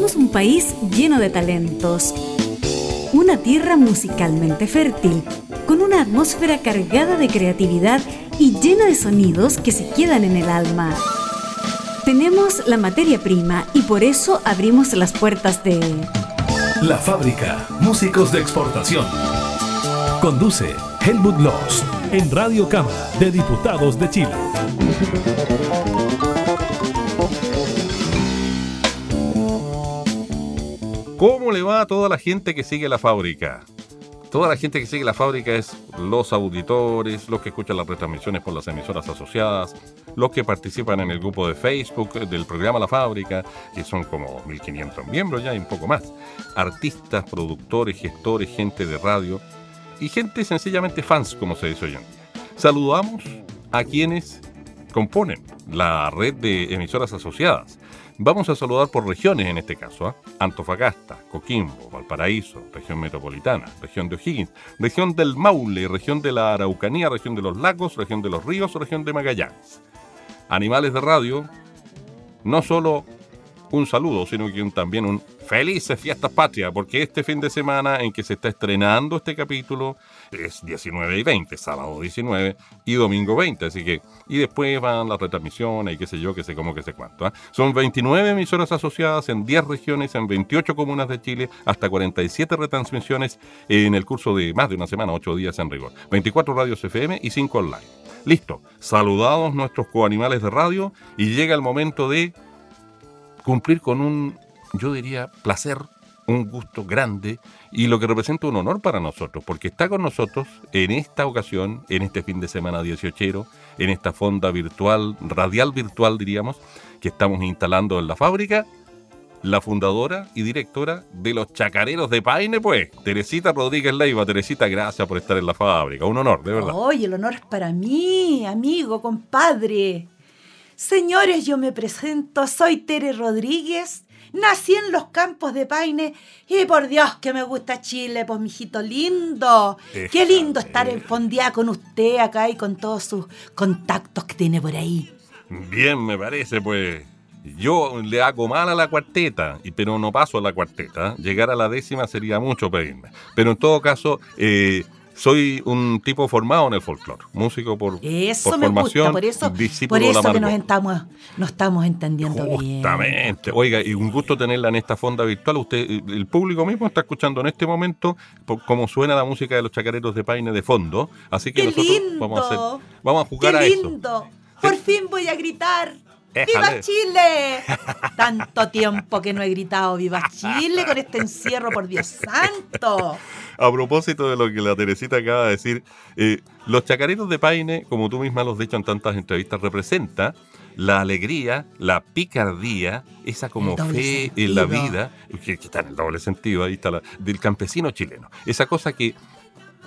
Somos un país lleno de talentos, una tierra musicalmente fértil, con una atmósfera cargada de creatividad y llena de sonidos que se quedan en el alma. Tenemos la materia prima y por eso abrimos las puertas de... La fábrica, músicos de exportación. Conduce Helmut Loss en Radio Cámara de Diputados de Chile. ¿Cómo le va a toda la gente que sigue la fábrica? Toda la gente que sigue la fábrica es los auditores, los que escuchan las retransmisiones por las emisoras asociadas, los que participan en el grupo de Facebook del programa La Fábrica, que son como 1500 miembros ya y un poco más, artistas, productores, gestores, gente de radio y gente sencillamente fans, como se dice hoy en día. Saludamos a quienes componen la red de emisoras asociadas Vamos a saludar por regiones en este caso. ¿ah? Antofagasta, Coquimbo, Valparaíso, región metropolitana, región de O'Higgins, región del Maule, región de la Araucanía, región de los lagos, región de los ríos, región de Magallanes. Animales de radio, no solo un saludo, sino que también un felices fiestas patrias, porque este fin de semana en que se está estrenando este capítulo es 19 y 20, sábado 19 y domingo 20, así que, y después van las retransmisiones y qué sé yo, qué sé cómo, qué sé cuánto. ¿ah? Son 29 emisoras asociadas en 10 regiones, en 28 comunas de Chile, hasta 47 retransmisiones en el curso de más de una semana, 8 días en rigor, 24 radios FM y 5 online. Listo, saludados nuestros coanimales de radio y llega el momento de cumplir con un, yo diría, placer, un gusto grande y lo que representa un honor para nosotros, porque está con nosotros en esta ocasión, en este fin de semana 18, en esta fonda virtual, radial virtual diríamos, que estamos instalando en la fábrica, la fundadora y directora de los Chacareros de Paine, pues, Teresita Rodríguez Leiva. Teresita, gracias por estar en la fábrica. Un honor, de verdad. Oye, el honor es para mí, amigo, compadre. Señores, yo me presento, soy Tere Rodríguez, nací en los campos de Paine y por Dios que me gusta Chile, pues mijito lindo. Qué lindo estar en Fondía con usted acá y con todos sus contactos que tiene por ahí. Bien, me parece, pues. Yo le hago mal a la cuarteta, pero no paso a la cuarteta. Llegar a la décima sería mucho pedirme. Pero en todo caso, eh, soy un tipo formado en el folclore, músico por, eso me formación, por eso, por eso que nos estamos, nos estamos entendiendo bien. Justamente. Oiga, y un gusto tenerla en esta fonda virtual. Usted, el público mismo está escuchando en este momento cómo suena la música de los chacareros de Paine de fondo. Así que nosotros vamos a hacer, vamos a jugar Qué lindo. Por fin voy a gritar. ¡Viva Chile! Tanto tiempo que no he gritado ¡Viva Chile! con este encierro, por Dios santo. A propósito de lo que la Teresita acaba de decir, eh, los chacareros de Paine, como tú misma lo has dicho en tantas entrevistas, representa la alegría, la picardía, esa como fe en la vida, que, está en el doble sentido, ahí está la, del campesino chileno. Esa cosa que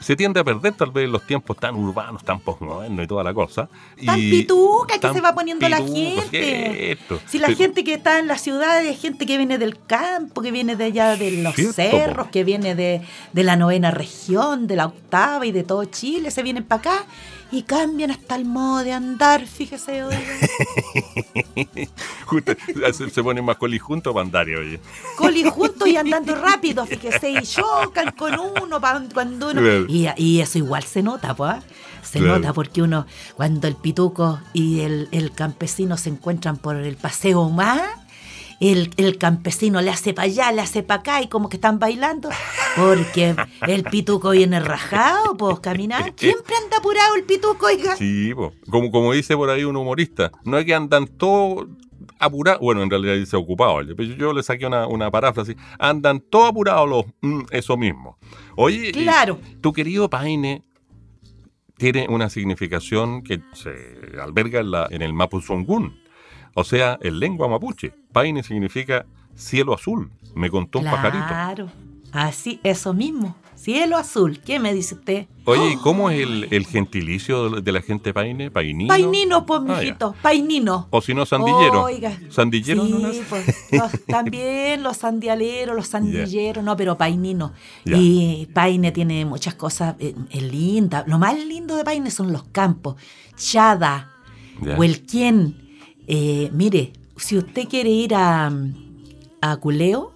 se tiende a perder tal vez los tiempos tan urbanos, tan postmodernos y toda la cosa. Tan pituca que se va poniendo la gente. Si la gente que está en la ciudad es gente que viene del campo, que viene de allá de los cerros, que viene de, de la novena región, de la octava y de todo Chile, se vienen para acá y cambian hasta el modo de andar, fíjese, oye. se ponen más colijuntos para andar, oye. Colijuntos y andando rápido, fíjese, y chocan con uno cuando uno. Y, eso igual se nota, pues. Se nota porque uno, cuando el pituco y el, el campesino se encuentran por el paseo más el, campesino le hace para allá, le hace para acá y como que están bailando, porque el pituco viene rajado, pues caminar. Siempre anda apurado el pituco, oiga. Sí, como, como dice por ahí un humorista, no es que andan todos apurados, bueno, en realidad dice ocupado, yo le saqué una, una paráfrasis, andan todos apurados los, mm, eso mismo. Oye, claro. tu querido Paine tiene una significación que se alberga en, la, en el Mapuzungún o sea, en lengua mapuche. Paine significa cielo azul, me contó un pajarito. Claro, así, eso mismo. Cielo azul, ¿qué me dice usted? Oye, ¿y cómo es el, gentilicio de la gente paine? ¿Painino? Painino, pues, ah, mijito, painino. O si no, sandillero. Oiga. ¿Sandillero sí, pues, también los sandialeros, los sandilleros, no, pero painino. Y Paine tiene muchas cosas eh, lindas. Lo más lindo de Paine son los campos. Chada, Huelquien, eh, mire, si usted quiere ir a, a Culeo,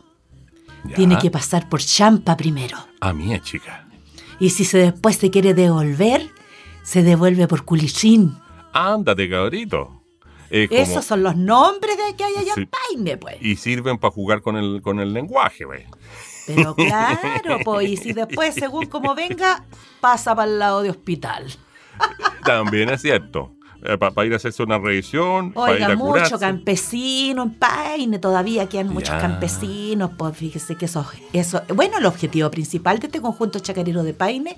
tiene que pasar por Champa primero. A mí, chica. Y si se después se quiere devolver, se devuelve por Culichín. Ándate, cabrito. Esos son los nombres de que hay allá en Paine, pues. Y sirven para jugar con el, con el lenguaje, güey. Pero claro, pues, y si después, según como venga, pasa para el lado de hospital. También es cierto. Eh, para ir a hacerse una revisión. Oiga, mucho campesino en Paine, todavía quedan muchos campesinos, pues fíjese que eso, eso, bueno, el objetivo principal de este conjunto chacarero de Paine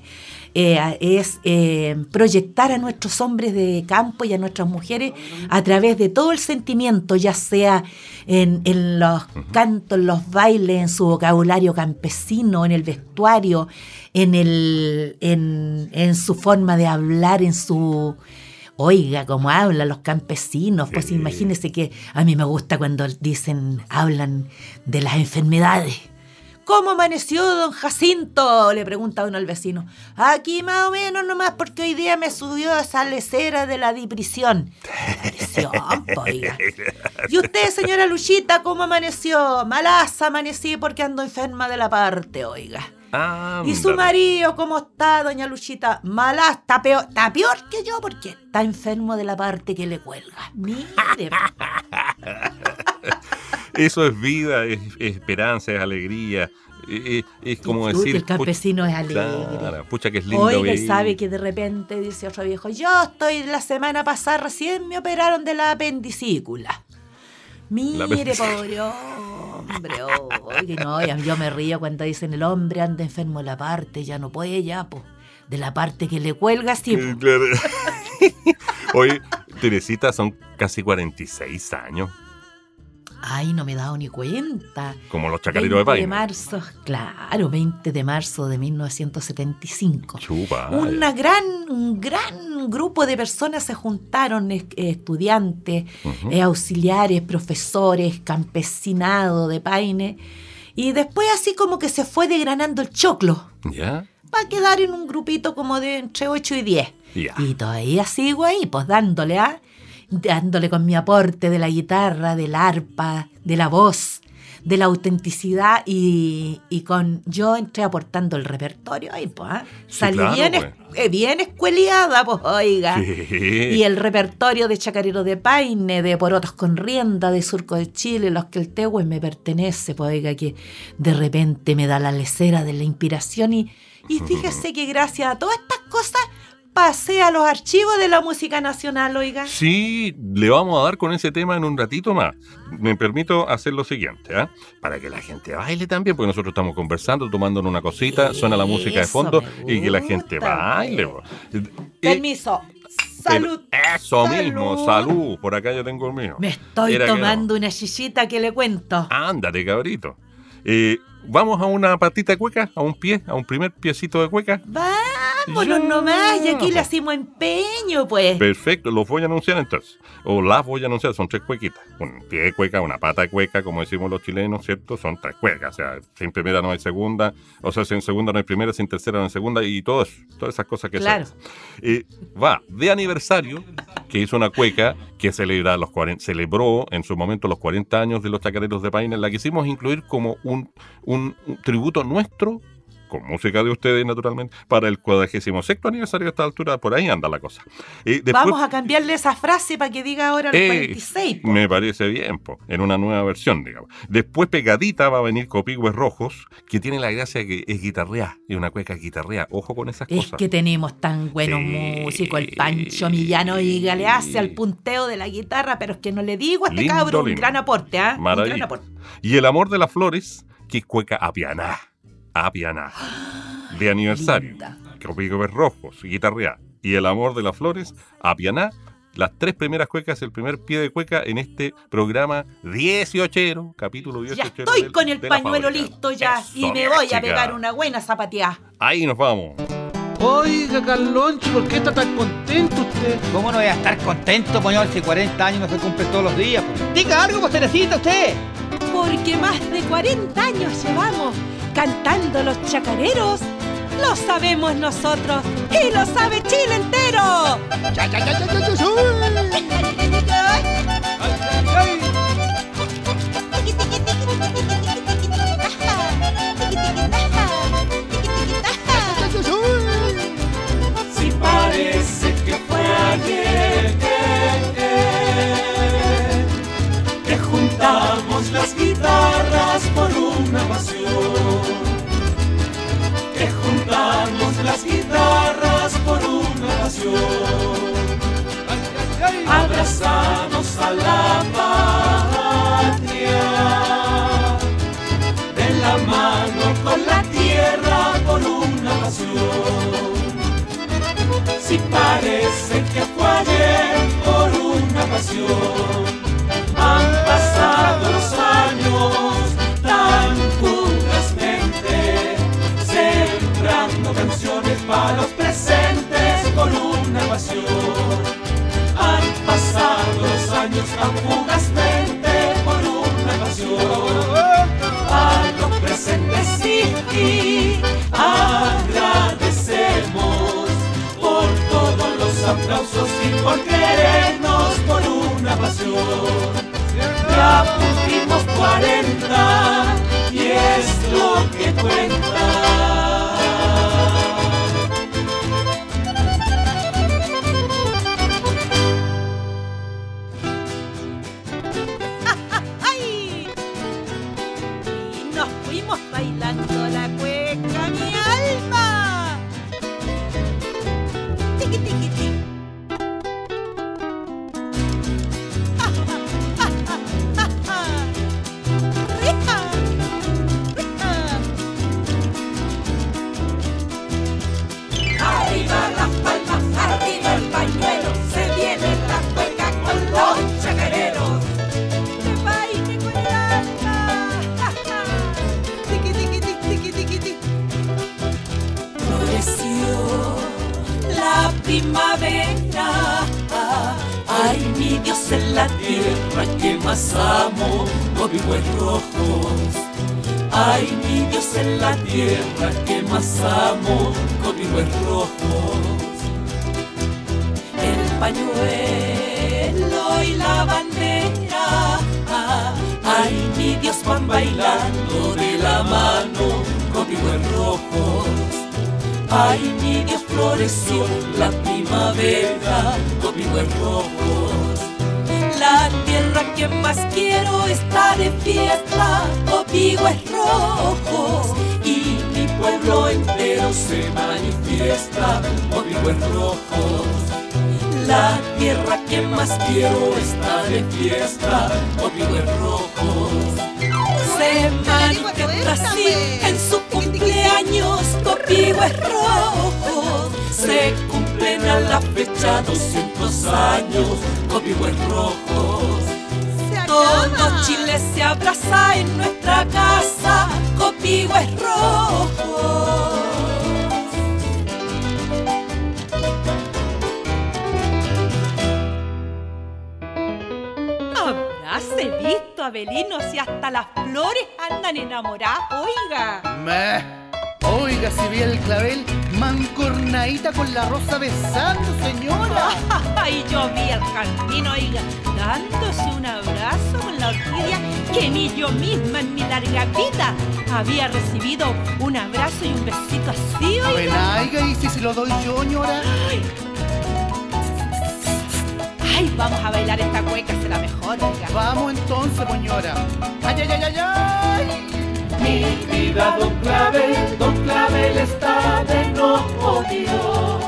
eh, es eh, proyectar a nuestros hombres de campo y a nuestras mujeres a través de todo el sentimiento, ya sea en, en los cantos, en los bailes, en su vocabulario campesino, en el vestuario, en, el, en, en su forma de hablar, en su Oiga, cómo hablan los campesinos, pues imagínese que a mí me gusta cuando dicen, hablan de las enfermedades. ¿Cómo amaneció don Jacinto? Le pregunta uno al vecino. Aquí más o menos nomás porque hoy día me subió esa lecera de la depresión. Depresión, oiga. ¿Y usted, señora Luchita, cómo amaneció? Malaza amanecí porque ando enferma de la parte, oiga. ¿Y su marido cómo está, doña Luchita? Mala, está peor, está peor que yo porque está enfermo de la parte que le cuelga. Mire. Eso es vida, es, esperanza, es alegría. Es, como decir. El campesino es alegre. pucha que es lindo. Oiga, sabe que de repente dice otro viejo: Yo estoy la semana pasada, recién me operaron de la apendicícula. Mire, pobre hombre, oye, no, yo me río cuando dicen el hombre anda enfermo de la parte, ya no puede ya, pues. De la parte que le cuelga, sí. Claro. Oye, Teresita, son casi 46 años. Ay, no me he dado ni cuenta. Como los chacalitos de Paine. de marzo, claro, 20 de marzo de 1975. Chupa. Una gran, un gran grupo de personas se juntaron, estudiantes, eh, auxiliares, profesores, campesinado de Paine. Y después así como que se fue degranando el choclo. ¿Ya? Para quedar en un grupito como de entre 8 y 10. Y todavía sigo ahí, pues dándole a dándole con mi aporte de la guitarra, del arpa, de la voz, de la autenticidad y, con yo entré aportando el repertorio ahí, pues, ¿ah? salí bien, pues. eh, bien escueliada, pues, oiga. Y el repertorio de Chacarero de Paine, de Porotos con Rienda, de Surco de Chile, los que el Tehue me pertenece, pues, oiga, que de repente me da la lecera de la inspiración y, y fíjese que gracias a todas estas cosas pase a los archivos de la música nacional, oiga. Sí, le vamos a dar con ese tema en un ratito más. Me permito hacer lo siguiente, ¿ah? Para que la gente baile también, porque nosotros estamos conversando, tomando una cosita, suena la música de fondo y que la gente baile. Permiso. Salud. eso mismo, salud. Por acá yo tengo el mío. Me estoy tomando una chichita que le cuento. Ándate, cabrito. Eh, ¿Vamos a una patita de cueca? ¿A un pie? ¿A un primer piecito de cueca? Vámonos nomás, y aquí le hacemos empeño, pues. Perfecto, los voy a anunciar entonces. O las voy a anunciar, son tres cuequitas. Un pie de cueca, una pata de cueca, como decimos los chilenos, ¿cierto? Son tres cuecas. O sea, sin primera no hay segunda, o sea, sin segunda no hay primera, sin tercera no hay segunda, y todo eso, todas esas cosas que claro. Eh, va, de aniversario, que hizo una cueca que celebra los 40, celebró en su momento los 40 años de los chacareros de Paine, la quisimos incluir como un un, tributo nuestro con música de ustedes, naturalmente, para el 46 aniversario de esta altura. Por ahí anda la cosa. Vamos a cambiarle esa frase para que diga ahora el 46. Eh, me parece bien, po, en una nueva versión, digamos. Después, pegadita, va a venir Copigües Rojos, que tiene la gracia que es guitarrea, y una cueca guitarrea. Ojo con esas cosas. Es que tenemos tan buenos músicos, el Pancho Millano, y le hace al punteo de la guitarra, pero es que no le digo a este cabrón, un gran aporte, ¿ah? Un gran aporte. Y el amor de las flores que cueca apianá. Apianá. De aniversario. ver Rojos, guitarrea. Y El amor de las flores, apianá. Las tres primeras cuecas, el primer pie de cueca en este programa 18, capítulo 18. Ya estoy con el pañuelo listo ya y me voy a pegar una buena zapateada. Ahí nos vamos. Oiga, Carloncho, ¿por qué está tan contento usted? ¿Cómo no voy a estar contento, señor, si 40 años no se cumple todos los días? Pues? Diga algo, pues necesita usted porque más de 40 años llevamos cantando los chacareros, lo sabemos nosotros y lo sabe Chile entero. Si parece que fue ayer que, juntamos las guitarras. Que juntamos las guitarras por una pasión. Abrazamos a la patria. De la mano con la tierra por una pasión. Si parece que fue ayer por una pasión han pasado los años canciones para los presentes cumpleaños conmigo es rojo. Se cumplen a la fecha 200 años conmigo en rojos. Todo Chile se abraza en nuestra casa, conmigo es rojo. Abelino si hasta las flores andan enamoradas, oiga. Oiga, si vi el clavel mancornadita con la rosa besando, señora. y yo vi al jardín, oiga, dándose un abrazo con la orquídea que ni yo misma en mi larga vida había recibido un abrazo y un besito así, oiga. oiga, ¿y si se lo doy yo, señora? Ay, vamos a bailar esta cueca, será mejor, Vamos entonces, señora. Ay, ay, ay, ay, ay. Mi vida, don Clavel, don Clavel está de odio.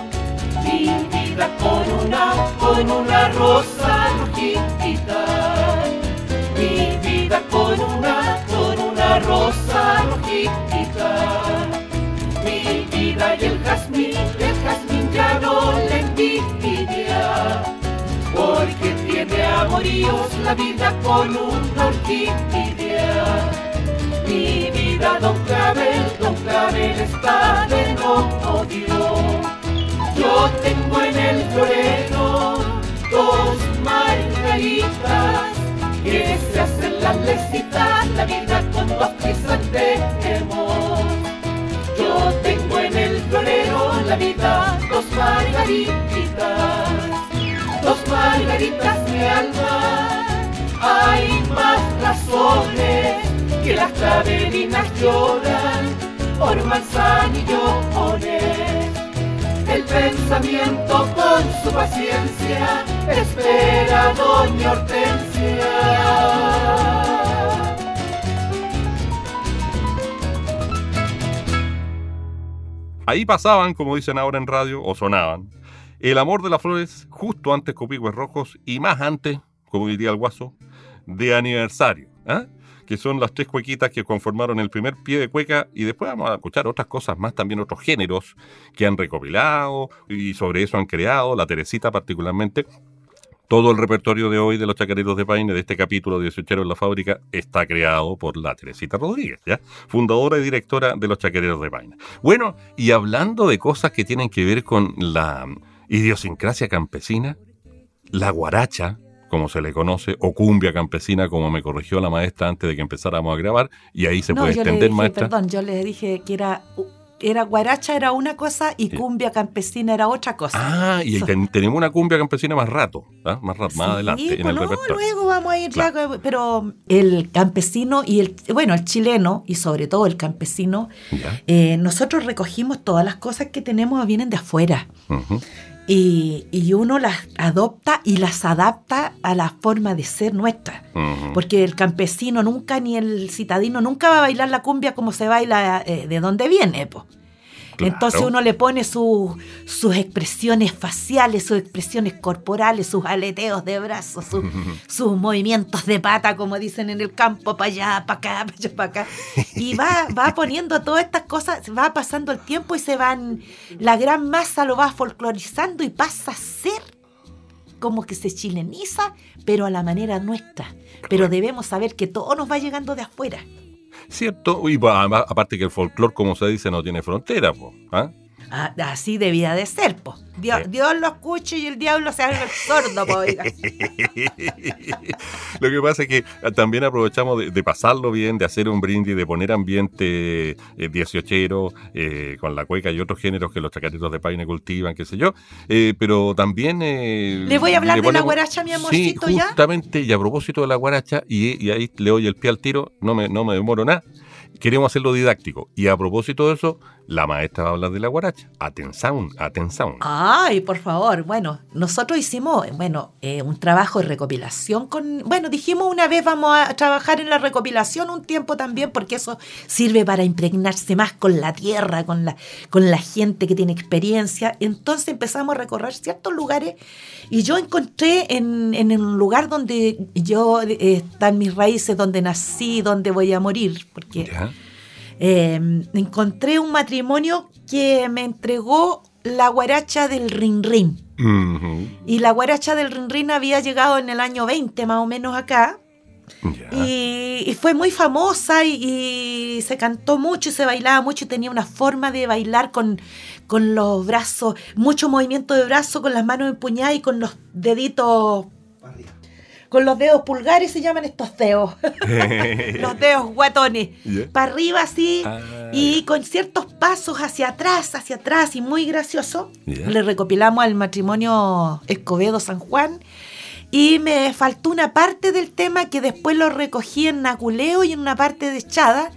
Mi vida con una, con una rosa rojita. Mi vida con una, con una rosa rojita. Mi vida y el jazmín, el jazmín ya no le envidia porque tiene amoríos la vida con una orquídea. Mi vida, don Clavel, don Clavel está de odio. Yo tengo en el florero dos margaritas que se hacen las lecitas, la vida con dos crisantemos. Yo tengo en el florero la vida dos margaritas dos margaritas mi alma, hay más razones que las claverinas lloran por manzanillo ones. El pensamiento con su paciencia espera a doña Hortensia. Ahí pasaban, como dicen ahora en radio, o sonaban, el amor de las flores justo antes Copigües Rojos y más antes, como diría el guaso, de aniversario. ¿eh? Que son las tres cuequitas que conformaron el primer pie de cueca y después vamos a escuchar otras cosas más, también otros géneros que han recopilado y sobre eso han creado, la Teresita particularmente, todo el repertorio de hoy de los chacareros de Paine, de este capítulo de 18 en la fábrica, está creado por la Teresita Rodríguez, ¿ya? fundadora y directora de los chacareros de Paine. Bueno, y hablando de cosas que tienen que ver con la idiosincrasia campesina, la guaracha, como se le conoce, o cumbia campesina, como me corrigió la maestra antes de que empezáramos a grabar, y ahí se No, puede extender, dije, maestra. Perdón, yo le dije que era, era guaracha era una cosa y cumbia campesina era otra cosa. Ah, y ten- tenemos una cumbia campesina más rato, ¿ah? más, rato, más adelante en pues el no, repertorio. luego vamos a ir ya, pero el campesino y el, bueno, el chileno y sobre todo el campesino, eh, nosotros recogimos todas las cosas que tenemos vienen de afuera Ujú. Y, y uno las adopta y las adapta a la forma de ser nuestra. Porque el campesino nunca, ni el citadino nunca va a bailar la cumbia como se baila eh, de donde viene, po. Claro. Entonces uno le pone su- sus expresiones faciales, sus expresiones corporales, sus aleteos de brazos, su- sus movimientos de pata, como dicen en el campo, para allá, para acá, para allá, para acá. Y va, va poniendo todas estas cosas, va pasando el tiempo y se van, la gran masa lo va folclorizando y pasa a ser como que se chileniza, pero a la manera nuestra. Pero debemos saber que todo nos va llegando de afuera. Cierto, y aparte que el folclore, como se dice, no tiene frontera, po, ¿ah? Así debía de ser, po. Dios, Sí. Dios lo escuche y el diablo se haga el sordo, po. Lo que pasa es que ah, también aprovechamos de, de pasarlo bien, de hacer un brindis, de poner ambiente eh, dieciochero, eh, con la cueca y otros géneros que los chacareros de Paine cultivan, qué sé yo. Eh, pero también... eh, ¿Le voy a hablar de la guaracha, mi amorcito, sí, ya? justamente, y a propósito de la guaracha, y, y ahí le doy el pie al tiro, no me, no me demoro nada. Queremos hacerlo didáctico. Y a propósito de eso, la maestra va a hablar de la guaracha. Atención, atención. Ay, por favor. Bueno, nosotros hicimos, bueno, eh, un trabajo de recopilación con, bueno, dijimos una vez vamos a trabajar en la recopilación un tiempo también porque eso sirve para impregnarse más con la tierra, con la, con la gente que tiene experiencia. Entonces empezamos a recorrer ciertos lugares y yo encontré en, en un lugar donde yo eh, están mis raíces, donde nací, donde voy a morir, porque ¿Ya? Eh, encontré un matrimonio que me entregó la guaracha del Rin Rin. Ujú. Y la guaracha del Rin Rin había llegado en el año 20 más o menos acá. Y, y fue muy famosa y, y se cantó mucho y se bailaba mucho y tenía una forma de bailar con, con los brazos, mucho movimiento de brazo, con las manos empuñadas y con los deditos... Con los dedos pulgares se llaman estos dedos. los dedos guatones. Para arriba así. Ah, y con ciertos pasos hacia atrás, hacia atrás y muy gracioso. Le recopilamos al matrimonio Escobedo-San Juan. Y me faltó una parte del tema que después lo recogí en Naculeo y en una parte de Chada.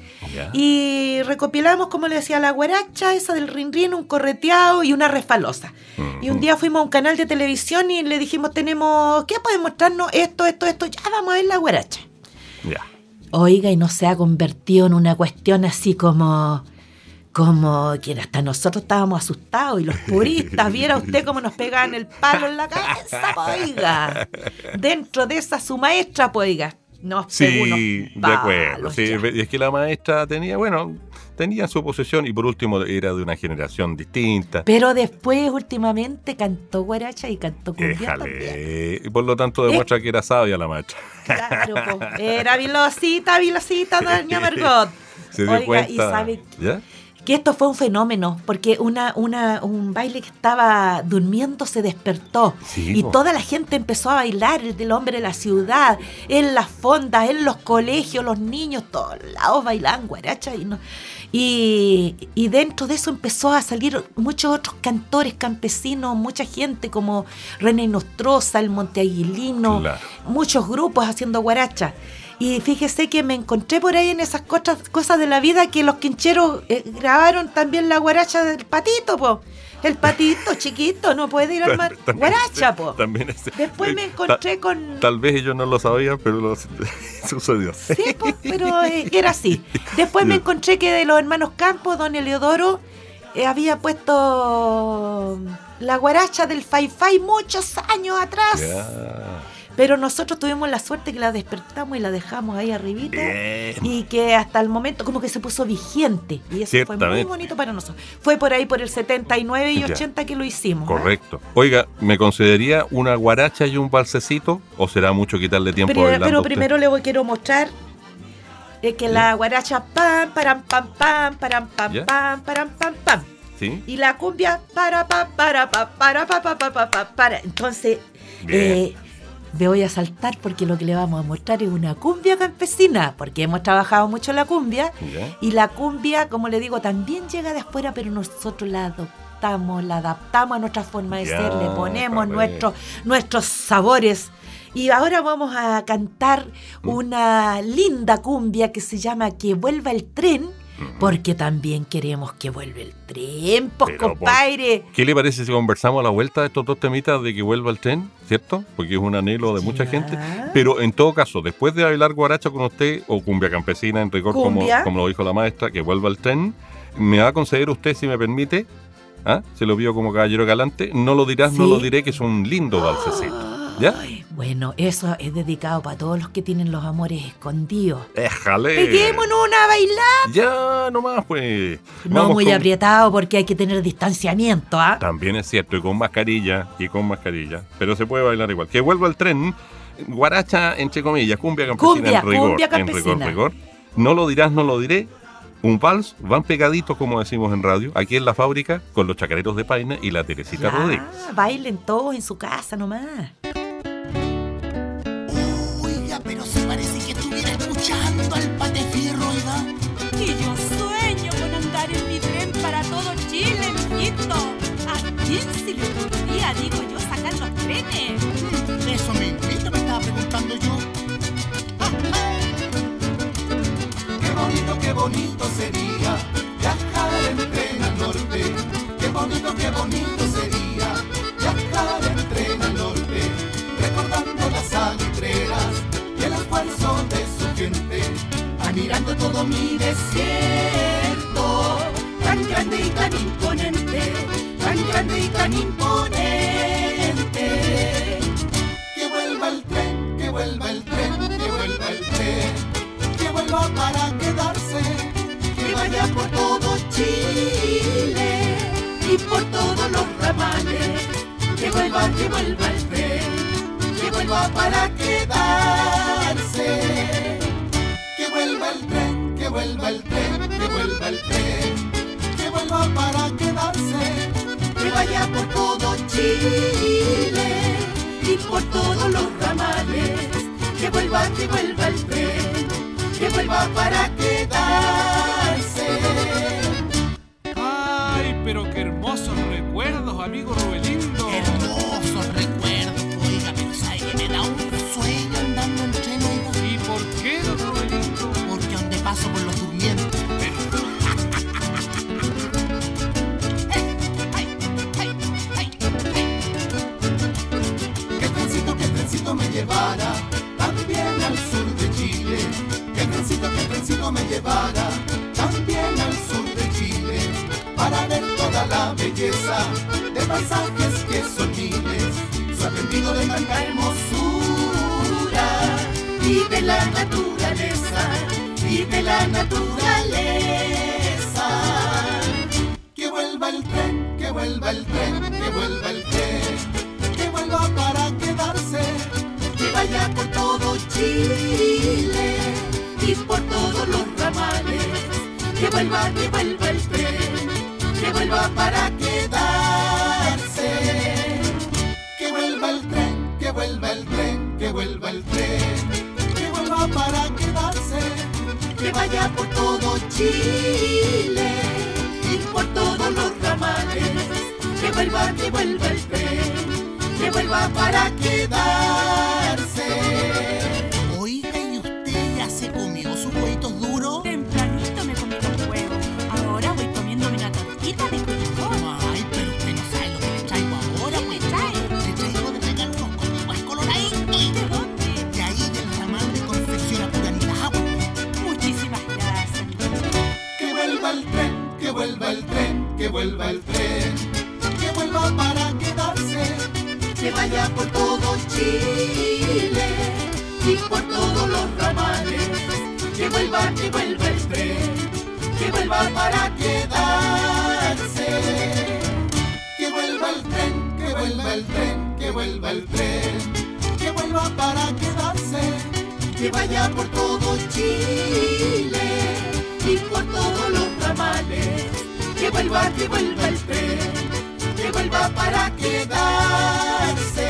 Y recopilamos, como le decía, la guaracha, esa del rin rin, un correteado y una resfalosa. Y un día fuimos a un canal de televisión y le dijimos, tenemos, ¿qué puede mostrarnos? Esto, esto, esto, ya vamos a ver la guaracha. Oiga, y no se ha convertido en una cuestión así como. Como que hasta nosotros estábamos asustados y los puristas, viera usted cómo nos pegaban el palo en la cabeza, po, oiga. Dentro de esa su maestra, pues, unos Sí, de acuerdo. Sí, y es que la maestra tenía, bueno, tenía su posesión y por último era de una generación distinta. Pero después, últimamente, cantó guaracha y cantó cumbia también. Por lo tanto demuestra que era sabia la maestra. Claro, po. era vilosita, vilosita, doña Margot. Se Oiga, y sabe ¿Ya? Que esto fue un fenómeno, porque una, una, un baile que estaba durmiendo se despertó Sí, y po. toda la gente empezó a bailar, el del hombre de la ciudad, en las fondas, en los colegios, los niños, todos lados bailaban guaracha y no. Y, y dentro de eso empezó a salir muchos otros cantores campesinos, mucha gente como René Nostroza, el Monteaguilino, Claro. muchos grupos haciendo guaracha. Y fíjese que me encontré por ahí en esas cosas, cosas de la vida que los quincheros eh, grabaron también la guaracha del patito, po. El patito chiquito no puede ir al mar. También- Guaracha, po. También es- Después me encontré ta- con... Tal vez ellos no lo sabían, pero lo sucedió. Sí, pues, pero eh, era así. Después me encontré que de los hermanos Campos, don Eleodoro eh, había puesto la guaracha del Fai Fai muchos años atrás. Ya. Pero nosotros tuvimos la suerte que la despertamos y la dejamos ahí arribita. Bien. Y que hasta el momento como que se puso vigente. Y eso fue muy bonito para nosotros. Fue por ahí por el 79 y Ya. 80 que lo hicimos. ¿eh? Correcto. Oiga, ¿me consideraría una guaracha y un balsecito? ¿O será mucho quitarle tiempo Pero, pero primero le voy, quiero mostrar eh, que la guaracha pam, param, pam, pam, param, pam, Ya. pam, param, pam, pam. ¿Sí? Y la cumbia para, pa, para, pa, para, pa, pa, pa, pa, pa, para. Entonces, eh, me voy a saltar porque lo que le vamos a mostrar es una cumbia campesina, porque hemos trabajado mucho la cumbia. Ya. Y la cumbia, como le digo, también llega de afuera, pero nosotros la adoptamos, la adaptamos a nuestra forma de Ya, ser, le ponemos nuestros nuestros sabores. Y ahora vamos a cantar Mm. una linda cumbia que se llama Que vuelva el tren, porque también queremos que vuelva el tren, pues por- compadre. ¿Qué le parece si conversamos a la vuelta de estos dos temitas de que vuelva el tren? ¿Cierto? Porque es un anhelo de mucha gente. Pero en todo caso, después de bailar guaracha con usted, o cumbia campesina en rigor, como, Cumbia. como lo dijo la maestra, que vuelva el tren, me va a conceder usted, si me permite, ¿ah? se lo vio como caballero galante, no lo dirás, no lo diré, que es un lindo balsecito. ¿Ya? Ay, Bueno, eso es dedicado para todos los que tienen los amores escondidos. ¡Éjale! Peguémonos una a bailar. Ya, nomás, pues. No Vamos muy con- apretado porque hay que tener distanciamiento, ¿ah? También es cierto, y con mascarilla, y con mascarilla. Pero se puede bailar igual. Que vuelva el tren, guaracha, entre comillas, cumbia campesina Cumbia, en rigor. cumbia En rigor, campesina. rigor. No lo dirás, no lo diré. Un vals, van pegaditos, como decimos en radio, aquí en la fábrica, con los chacareros de Paina y la Teresita Ya, Rodríguez. bailen todos en su casa nomás. ¿A quién se le ocurría, digo yo, sacar los trenes? Eso mismito me estaba preguntando yo. Qué bonito, qué bonito sería viajar en tren al norte. Qué bonito, qué bonito sería viajar en tren al norte. Recordando las salitreras y el esfuerzo de su gente. Admirando todo mi desierto. Tan grande y tan imponente. Tan grande y tan imponente. Que vuelva el tren, que vuelva el tren, que vuelva el tren, que vuelva para quedarse, que vaya por todo Chile y por todos los ramales, que vuelva, que vuelva el tren, que vuelva para quedarse, que vuelva el tren, que vuelva el tren, que vuelva el tren, que vuelva para quedarse, que vaya por todo Chile y por todos los ramales, que vuelva, que vuelva el tren, que vuelva para quedarse. Ay, pero qué hermosos recuerdos, amigo Rubelindo. Hermosos recuerdos, oiga, pero sabe que me da un también al sur de Chile. Que el trencito, que el trencito me llevara también al sur de Chile. Para ver toda la belleza de paisajes que son miles. Sorprendido de tanta hermosura de la naturaleza. De la naturaleza. Que vuelva el tren, que vuelva el tren, que vuelva el tren, que vuelva vaya por todo Chile y por todos los ramales, que vuelva, que vuelva el tren, que vuelva para quedarse, que vuelva el tren, que vuelva el tren, que vuelva el tren, que vuelva para quedarse, que vaya por todo Chile y por todos los ramales, que vuelva, que vuelva el tren, que vuelva para quedarse. Que vuelva el tren, que vuelva para quedarse, que vaya por todo Chile y por todos los ramales, que vuelva, que vuelva el tren, que vuelva para quedarse, que vuelva el tren, que vuelva el tren, que vuelva el tren, que vuelva para quedarse, que vaya por todo Chile y por todos los ramales que vuelva, que vuelva el tren, que vuelva para quedarse.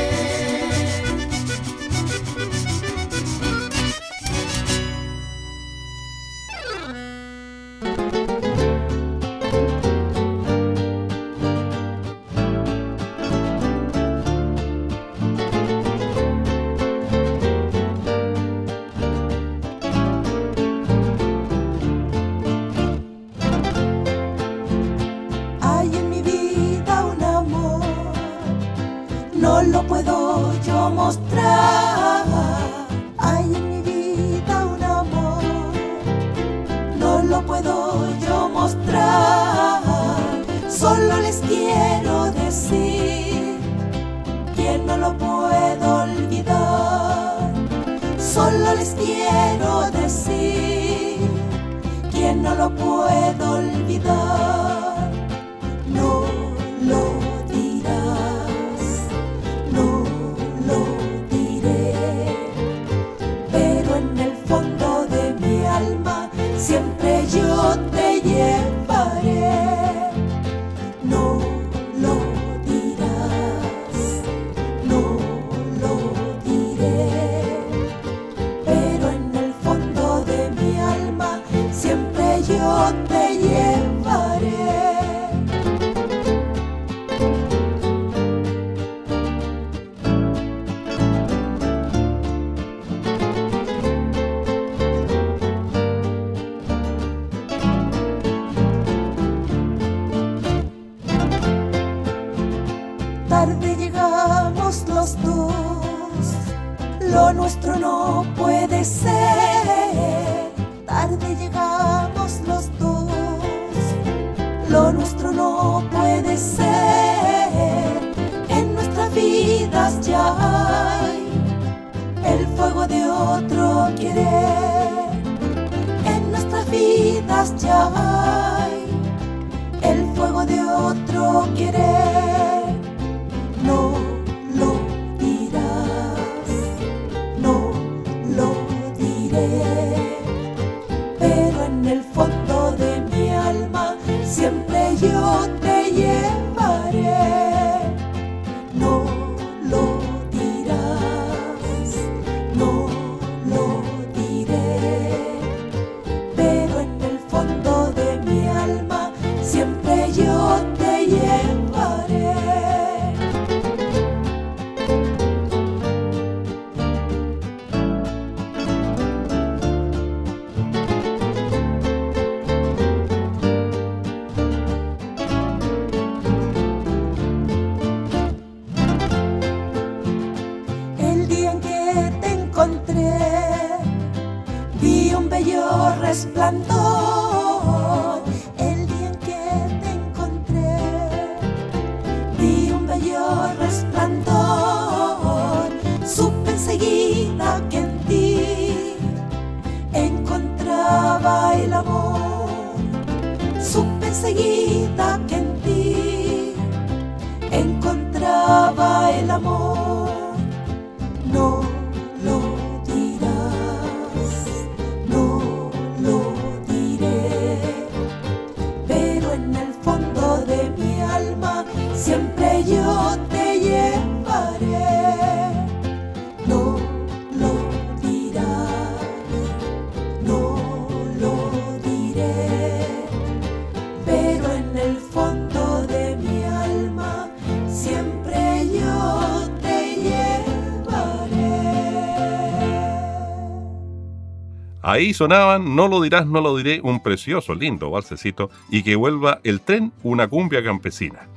Ahí sonaban No lo dirás, no lo diré, un precioso, lindo balsecito, y que vuelva el tren, una cumbia campesina.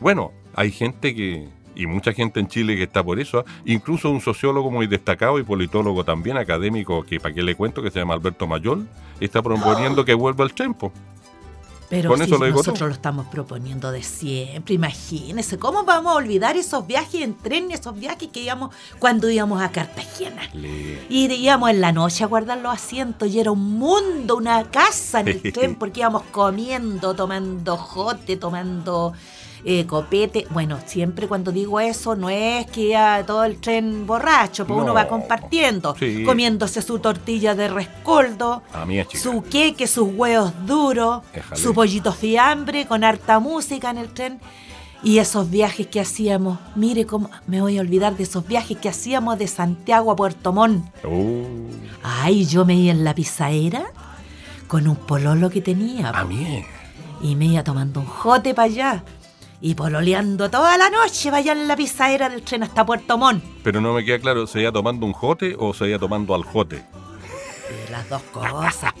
Bueno, hay gente que, y mucha gente en Chile que está por eso, incluso un sociólogo muy destacado y politólogo también académico, que para qué le cuento, que se llama Alberto Mayol, está proponiendo que vuelva el tren. Pero Con si eso lo digo nosotros todo. lo estamos proponiendo de siempre, imagínense, ¿cómo vamos a olvidar esos viajes en tren, esos viajes que íbamos cuando íbamos a Cartagena? Y íbamos en la noche a guardar los asientos y era un mundo, una casa en el tren porque íbamos comiendo, tomando jote, tomando eh, copete. Bueno, siempre cuando digo eso no es que ya todo el tren borracho, pues uno No. va compartiendo, Sí. comiéndose su tortilla de rescoldo, su queque, sus huevos duros, Déjale. su pollito fiambre con harta música en el tren. Y esos viajes que hacíamos, mire cómo me voy a olvidar de esos viajes que hacíamos de Santiago a Puerto Montt. Uh, Ay, yo me iba en la pizzadera con un pololo que tenía. a po, mí. Y me iba tomando un jote para allá. Y pololeando toda la noche vaya en la pizzadera del tren hasta Puerto Montt. Pero no me queda claro, ¿se iba tomando un jote o se iba tomando al jote? Y las dos cosas.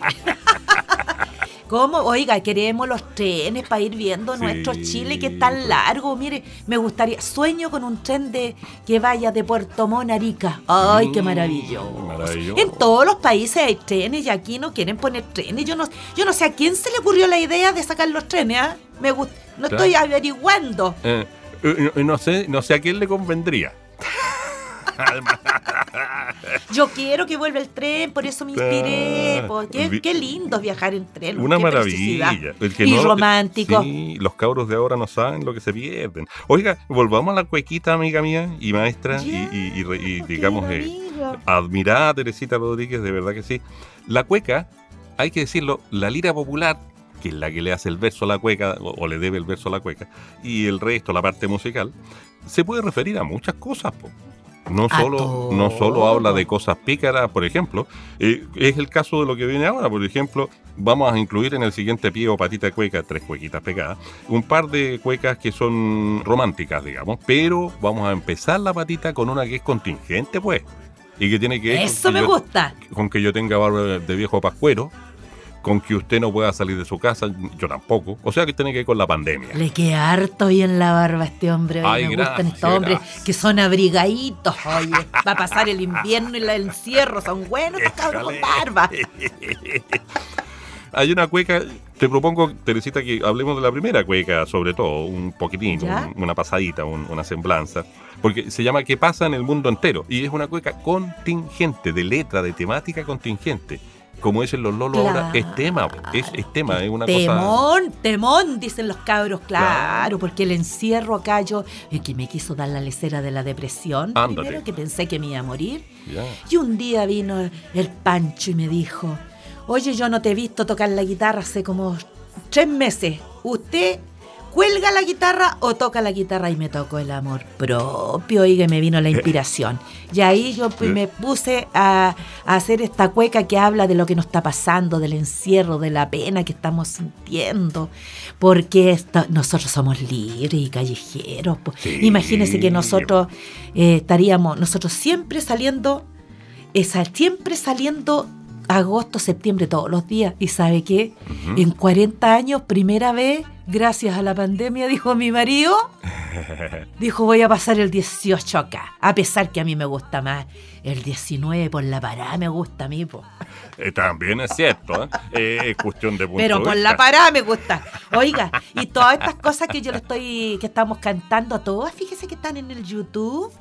¿Cómo? Oiga, queremos los trenes para ir viendo Sí, nuestro Chile que es tan largo. Mire, me gustaría, sueño con un tren de que vaya de Puerto Montt a Arica. Ay, qué Mm, maravilloso. maravilloso. En todos los países hay trenes y aquí no quieren poner trenes. Yo no, yo no sé a quién se le ocurrió la idea de sacar los trenes, ¿ah? Me gust- no Claro. estoy averiguando. Eh, eh, no, no sé, no sé a quién le convendría. Yo quiero que vuelva el tren, por eso me inspiré. Po. Qué, qué lindo viajar en tren. Una maravilla. El que y no- romántico. Sí, los cabros de ahora no saben lo que se pierden. Oiga, volvamos a la cuequita, amiga mía y maestra, y, digamos, eh, admirada Teresita Rodríguez, de verdad que sí. La cueca, hay que decirlo, la lira popular, que es la que le hace el verso a la cueca, o, o le debe el verso a la cueca, y el resto, la parte musical, se puede referir a muchas cosas. po. No solo, no solo habla de cosas pícaras, por ejemplo, eh, es el caso de lo que viene ahora. Por ejemplo, vamos a incluir en el siguiente pie o patita de cueca, tres cuequitas pegadas, un par de cuecas que son románticas, digamos, pero vamos a empezar la patita con una que es contingente, pues. Y que tiene que Eso me yo- gusta. con que yo tenga barba de viejo pascuero, con que usted no pueda salir de su casa, yo tampoco. O sea que tiene que ver con la pandemia. Le queda harto bien la barba a este hombre. Ay, me gustan gracias, estos hombres gracias. que son abrigaditos. Oye, va a pasar el invierno y el encierro. Son buenos estos cabros con barba. Hay una cueca, te propongo, Teresita, que hablemos de la primera cueca, sobre todo, un poquitín, una pasadita, un- una semblanza, porque se llama ¿Qué pasa en el mundo entero? Y es una cueca contingente, de letra, de temática contingente. Como dicen los lolos ahora, es tema, es, es tema, es una cosa... Temón, temón, dicen los cabros, claro, Claro. porque el encierro acá yo, eh, que me quiso dar la lecera de la depresión, Ándate. primero que pensé que me iba a morir, y un día vino el Pancho y me dijo, oye, yo no te he visto tocar la guitarra hace como tres meses, ¿usted cuelga la guitarra o toca la guitarra? Y me tocó el amor propio y que me vino la inspiración. Y ahí yo pues, me puse a, a hacer esta cueca que habla de lo que nos está pasando, del encierro, de la pena que estamos sintiendo, porque nosotros somos libres y callejeros. Sí. Imagínense que nosotros eh, estaríamos, nosotros siempre saliendo, esa, siempre saliendo agosto, septiembre, todos los días. ¿Y sabe qué? En 40 años, primera vez, gracias a la pandemia, dijo mi marido, dijo voy a pasar el 18 acá. A pesar que a mí me gusta más el 19 por la parada, me gusta a mí. po. Eh, también es cierto, ¿eh? Eh, es cuestión de punto Pero de por vista. la parada me gusta. Oiga, y todas estas cosas que yo le estoy, que estamos cantando, todas, fíjese que están en el YouTube.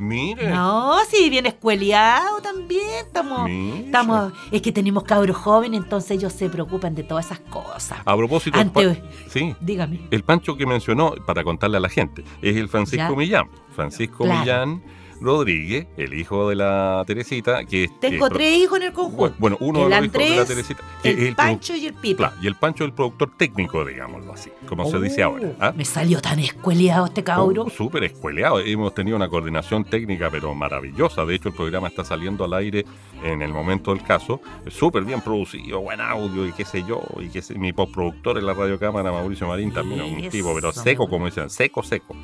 Mire, No, sí, bien escueleado también. Estamos, estamos, es que tenemos cabros jóvenes, entonces ellos se preocupan de todas esas cosas. a propósito, pa- sí, Dígame. el Pancho que mencionó, para contarle a la gente, es el Francisco Ya. Millán. Francisco Claro. Millán Rodríguez, el hijo de la Teresita, que Tengo tres hijos en el conjunto. Bueno, uno el de los hijos de la Andrés, Teresita. que es el Pancho y el Pipe. Claro, y el Pancho es el productor técnico, digámoslo así, como se dice Oh, ahora. ¿ah? Me salió tan escueleado este cabro. Oh, Súper escueleado. Hemos tenido una coordinación técnica, pero maravillosa. De hecho, el programa está saliendo al aire en el momento del caso. Súper bien producido, buen audio y qué sé yo. Y que mi postproductor en la radiocámara, Mauricio Marín, también es un tipo, pero seco, como dicen, seco, seco.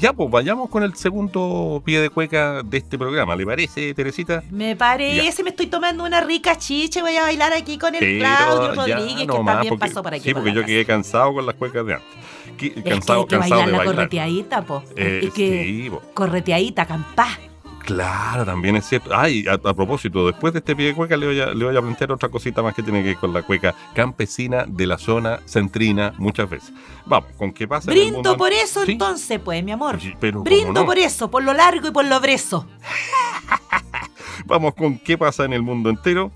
Ya, pues vayamos con el segundo pie de cueca de este programa. ¿Le parece, Teresita? Me parece, me estoy tomando una rica chicha y voy a bailar aquí con el Claudio ya Rodríguez, que nomás, también porque- pasó por aquí. Sí, por porque yo casa. quedé cansado con las cuecas de antes. Que- Es que cansado, hay que cansado bailar de la bailar. correteadita, po. Eh, que sí, po. correteadita, campá. Claro, también es cierto. Ay, a, a propósito, después de este pie de cueca le voy, a, le voy a plantear otra cosita más que tiene que ver con la cueca campesina de la zona centrina muchas veces. Vamos, ¿con qué pasa? en el Brindo mundo- por eso Sí, entonces, pues, mi amor. Sí, pero ¿cómo Brindo no? por eso, por lo largo y por lo brezo. Vamos con qué pasa en el mundo entero.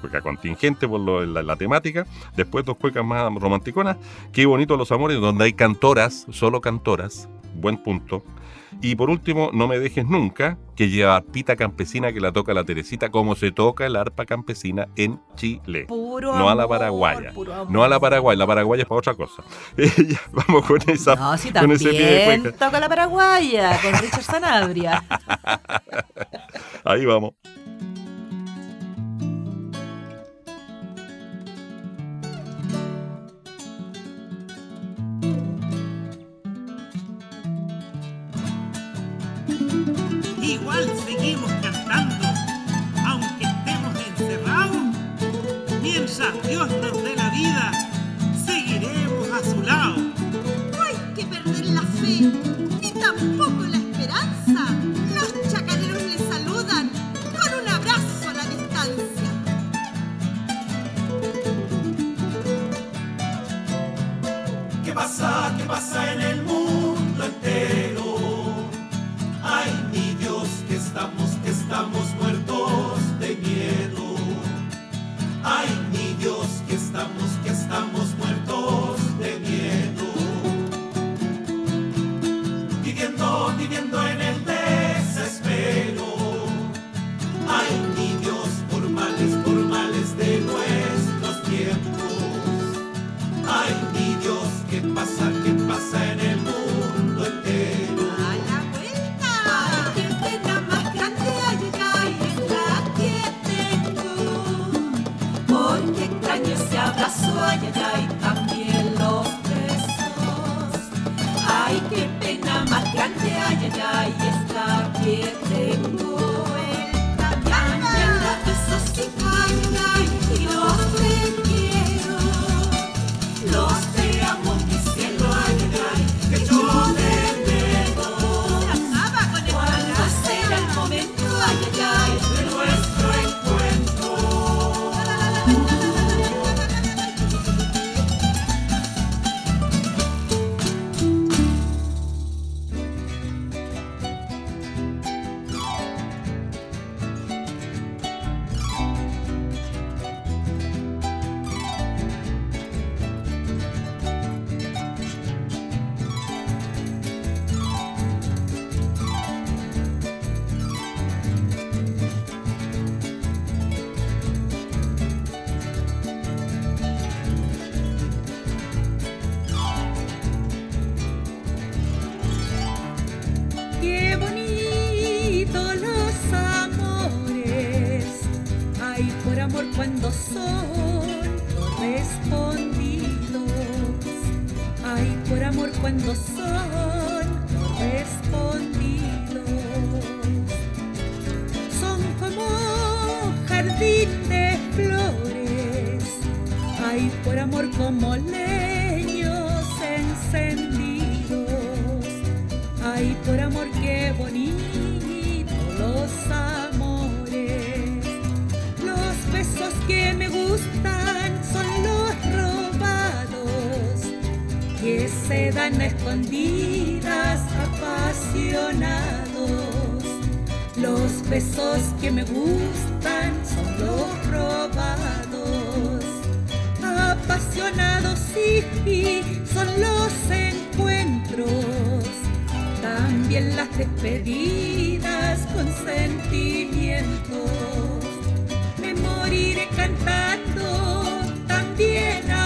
Cueca contingente por lo- la, la temática. Después dos cuecas más romanticonas. Qué bonito los amores, donde hay cantoras, solo cantoras. Buen punto. Y por último, no me dejes nunca, que lleva arpita campesina que la toca la Teresita, como se toca el arpa campesina en Chile. Puro no a la paraguaya. No a la paraguaya, la paraguaya es para otra cosa. Vamos con esa. No, sí, con ese pie de también toca la paraguaya con Richard Sanabria. Ahí vamos. Igual seguimos cantando, aunque estemos encerrados. Mientras Dios nos dé la vida, seguiremos a su lado. No hay que perder la fe, ni tampoco la esperanza. Los chacareros le saludan con un abrazo a la distancia. ¿Qué pasa? ¿Qué pasa en el mundo entero? Dios, que estamos, que estamos muertos de miedo. Ay, mi Dios, que estamos, que estamos muertos de miedo. Viviendo, viviendo en el desespero. Ay, mi Dios, por males, por males de nuestros tiempos. Ay, mi Dios, ¿qué pasa? ¿Qué pasa en el apasionados, sí, son los encuentros también las despedidas con sentimientos. Me moriré cantando, también amando.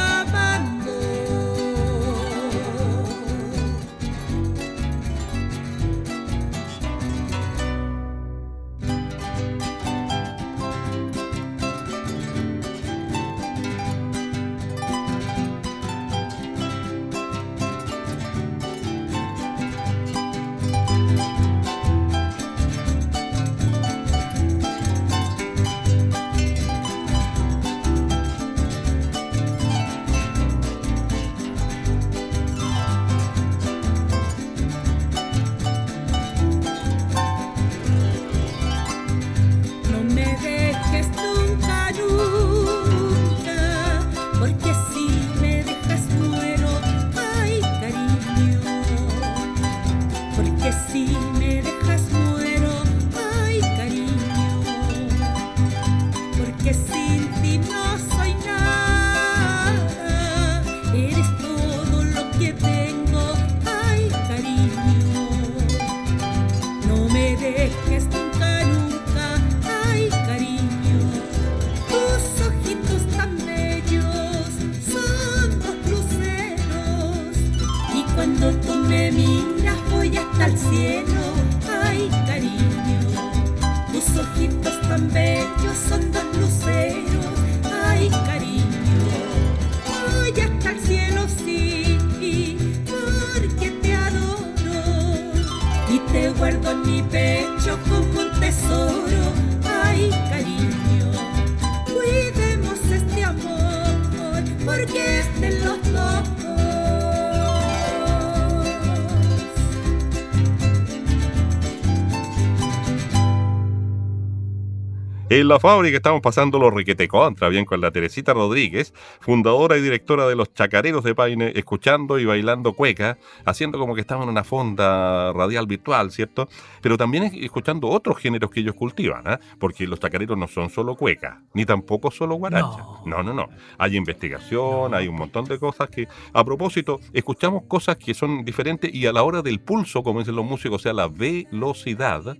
En la fábrica estamos pasando los requete contra, bien con la Teresita Rodríguez, fundadora y directora de los Chacareros de Paine, escuchando y bailando cueca, haciendo como que estamos en una fonda radial virtual, ¿cierto? Pero también es- escuchando otros géneros que ellos cultivan, ¿ah? Porque los chacareros no son solo cueca, ni tampoco solo guaracha. No, no, no. Hay investigación, hay un montón de cosas que, a propósito, escuchamos cosas que son diferentes y a la hora del pulso, como dicen los músicos, o sea, la velocidad,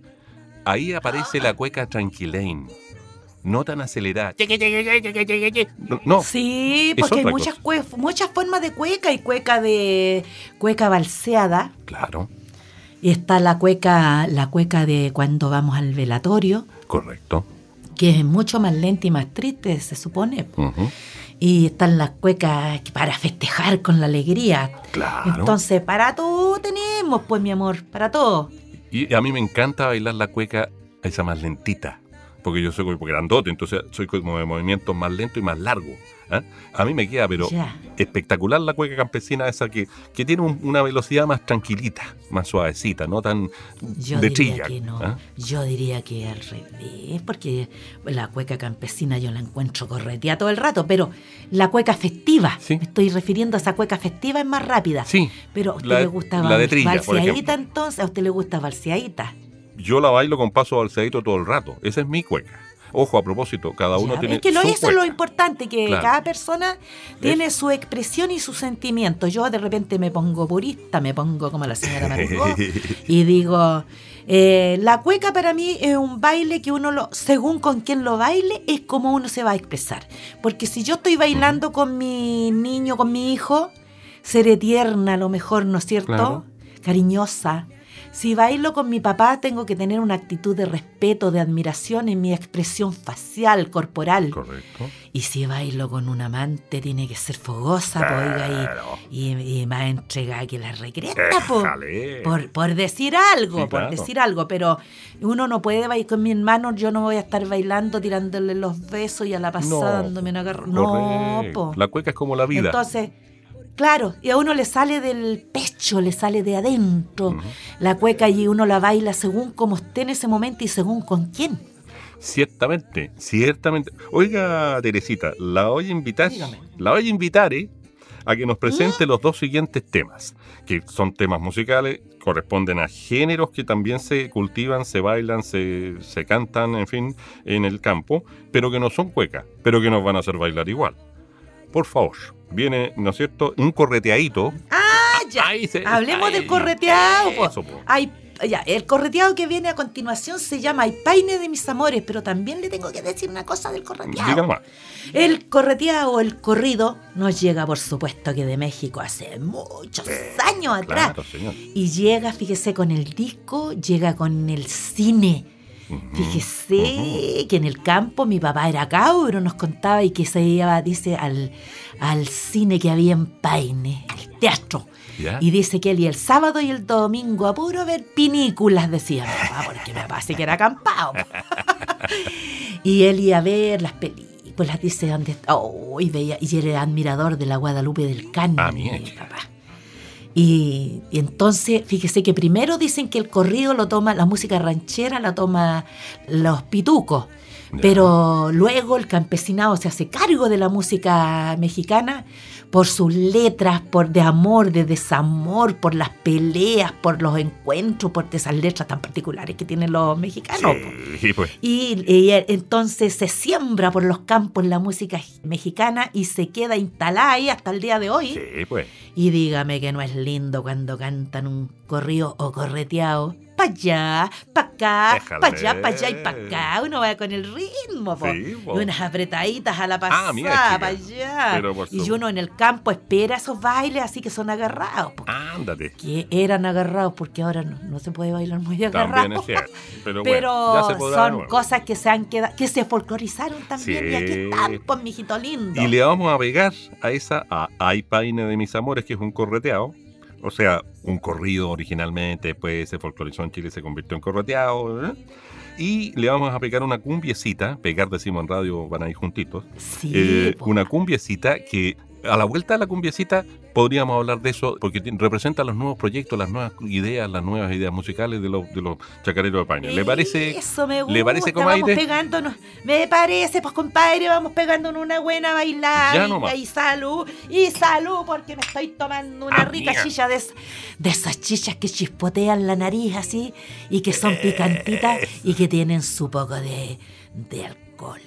ahí aparece la cueca tranquilain. No tan acelerada. No, no. Sí, porque hay muchas, muchas formas de cueca. Hay cueca de cueca balseada. Claro, Y está la cueca, la cueca de cuando vamos al velatorio, correcto. que es mucho más lenta y más triste, se supone. Y están las cuecas para festejar con la alegría. Claro. Entonces, para todo tenemos, pues, mi amor, para todo. Y a mí me encanta bailar la cueca esa más lentita. Porque yo soy grandote, entonces soy como de movimientos más lento y más largo. ¿Ah? A mí me queda, pero espectacular la cueca campesina esa que, que tiene un- una velocidad más tranquilita, más suavecita, no tan Yo de diría trilla. que no. ¿ah? Yo diría que al revés, porque la cueca campesina yo la encuentro corretea todo el rato, pero la cueca festiva, me estoy refiriendo a esa cueca festiva, es más rápida. Sí. Pero a usted La- le gusta la de trilla, entonces, a usted le gusta balseadita. Yo la bailo con paso balseadito todo el rato. Esa es mi cueca. Ojo, a propósito, cada uno Ya, tiene es que lo, su eso es lo importante, que Claro. cada persona tiene su expresión y su sentimiento. Yo de repente me pongo purista, me pongo como la señora Margot y digo, eh, la cueca para mí es un baile que uno, lo, según con quien lo baile, es como uno se va a expresar. Porque si yo estoy bailando con mi niño, con mi hijo, seré tierna a lo mejor, ¿no es cierto? Claro. Cariñosa. Si bailo con mi papá, tengo que tener una actitud de respeto, de admiración en mi expresión facial, corporal. Correcto. Y si bailo con un amante, tiene que ser fogosa, po, oiga, y, y, y más entregada que la recreta, po. Por, por decir algo, Sí, por claro. decir algo, pero uno no puede bailar con mi hermano, yo no voy a estar bailando, tirándole los besos y a la pasada No, dándome una agarro. No, po. La cueca es como la vida. Entonces, claro, y a uno le sale del pecho, le sale de adentro la cueca y uno la baila según como esté en ese momento y según con quién. Ciertamente, ciertamente. Oiga, Teresita, la voy a invitar, la voy a invitar ¿eh? a que nos presente los dos siguientes temas, que son temas musicales, corresponden a géneros que también se cultivan, se bailan, se, se cantan, en fin, en el campo, pero que no son cuecas, pero que nos van a hacer bailar igual. Por favor, viene, ¿no es cierto?, un correteadito. Ah, ya. Hablemos del correteado. po. Eso, po. Ay, ya, el correteado que viene a continuación se llama Ay Paine de mis amores, pero también le tengo que decir una cosa del correteado. Diga nomás. El correteado o el corrido nos llega, por supuesto, que de México hace muchos años atrás. Claro, señor. Y llega, fíjese, con el disco, llega con el cine. Fíjese que en el campo mi papá era cabro, nos contaba y que se iba, dice, al, al cine que había en Paine, el teatro. Ya. Y dice que él y el sábado y el domingo a puro ver pinículas, decía mi papá, porque mi papá sí que era acampado. y él iba a ver las películas, dice, donde oh, y veía, y era admirador de la Guadalupe del Can, Ah, mi papá. Y, y entonces, fíjese que primero dicen que el corrido lo toma, la música ranchera la toma los pitucos, Pero luego el campesinado se hace cargo de la música mexicana por sus letras, por de amor, de desamor, por las peleas, por los encuentros, por esas letras tan particulares que tienen los mexicanos. Sí, pues. Y, y entonces se siembra por los campos la música mexicana y se queda instalada ahí hasta el día de hoy. Sí, pues. Y dígame que no es lindo cuando cantan un corrido o correteado. Pa' allá, pa' acá, Déjale. pa' allá, pa' allá y pa' acá. Uno va con el ritmo, po. Sí, po. Y unas apretaditas a la pasada, Ah, mira, chica. pa' allá. Y uno en el campo espera esos bailes así que son agarrados. po. Ándate. Que eran agarrados porque ahora no, no se puede bailar muy agarrados. También es cierto. Pero, bueno, ya se son cosas que se han quedado, que se folclorizaron también. Y aquí están, pues, mijito lindo. Y le vamos a pegar a esa, a Ay Paine de mis amores, que es un correteado. O sea, un corrido originalmente, después se folclorizó en Chile se convirtió en correteado. ¿eh? Y le vamos a pegar una cumbiecita, pegar decimos en radio, van ahí juntitos. Sí, Eh, una cumbiecita que a la vuelta de la cumbiecita podríamos hablar de eso porque representa los nuevos proyectos, las nuevas ideas, las nuevas ideas musicales de los, de los chacareros de Paine. ¿Le parece? Eso me gusta. ¿Le parece, Vamos comadre? pegándonos. Me parece, pues, compadre, vamos pegándonos una buena bailada. Ya y- salud. Y salud, porque me estoy tomando una Ah, rica mía. chicha de, es- de esas chichas que chispotean la nariz así y que son picantitas y que tienen su poco de, de alcohol.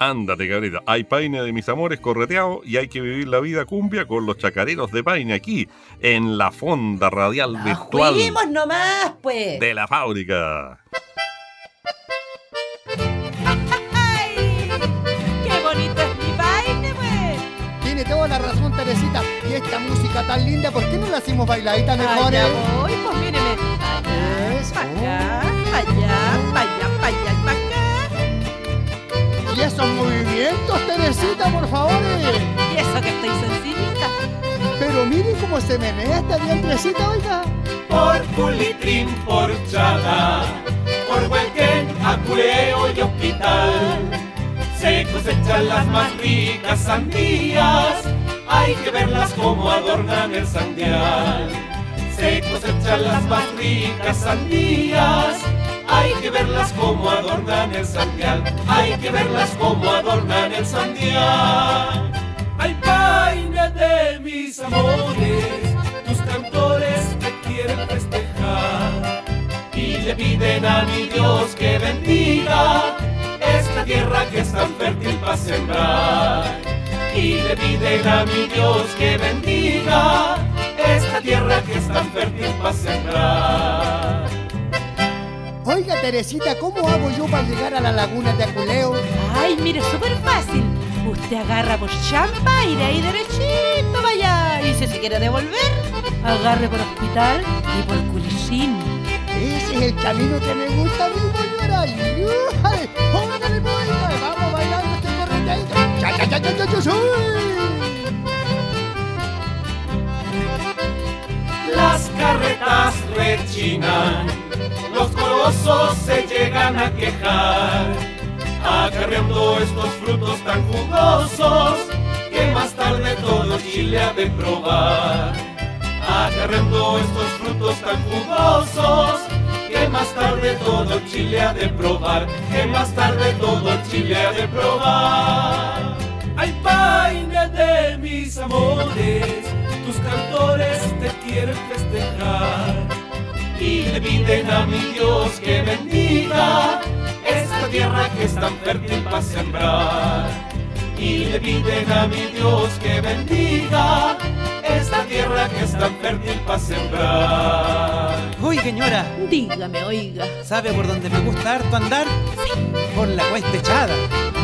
Ándate, cabrita. Hay Paine de mis amores correteado y hay que vivir la vida cumbia con los chacareros de Paine aquí, en la fonda radial virtual Fuimos nomás, pues. de la fábrica. ¡Qué bonito es mi baile, pues! Tiene toda la razón, Teresita. Y esta música tan linda, ¿por qué no la hacemos bailadita mejor? Allá eh? voy, pues míreme. Allá, allá, allá, Y esos movimientos, Teresita, por favor. Y eso que estoy sencillita. Pero miren cómo se menea esta dientrecita, oiga. por Culitrín, por Chada, por Huelquén, Acureo y Hospital. Se cosechan las más ricas sandías, hay que verlas como adornan el sandial. Se cosechan las más ricas sandías, hay que verlas como adornan el sandial, hay que verlas como adornan el sandial. Hay paine de mis amores, tus cantores te quieren festejar y le piden a mi Dios que bendiga esta tierra que es tan fértil para sembrar. Y le piden a mi Dios que bendiga esta tierra que es tan fértil para sembrar. Oiga, Teresita, ¿cómo hago yo para llegar a la laguna de Aculeo? Ay, mire, súper fácil. Usted agarra por Champa y de ahí derechito vaya. Y si se quiere devolver, agarre por Hospital y por Culichín. Ese es el camino que me gusta a mí. ¡Ay! ¡Póngale, pues! ¡Vamos bailando este correteadito! ¡Ya, ya, ya, ya, ya! Las carretas rechinan, los corosos se llegan a quejar, acarreando estos frutos tan jugosos que más tarde todo Chile ha de probar. Acarreando estos frutos tan jugosos que más tarde todo Chile ha de probar, que más tarde todo Chile ha de probar. Hay paine de mis amores, tus cantores te quieren festejar y le piden a mi Dios que bendiga esta tierra que es tan fértil para sembrar. Y le piden a mi Dios que bendiga esta tierra que es tan fértil para sembrar. Uy, señora, Dígame, oiga. ¿sabe por dónde me gusta harto andar? Por la cuesta echada.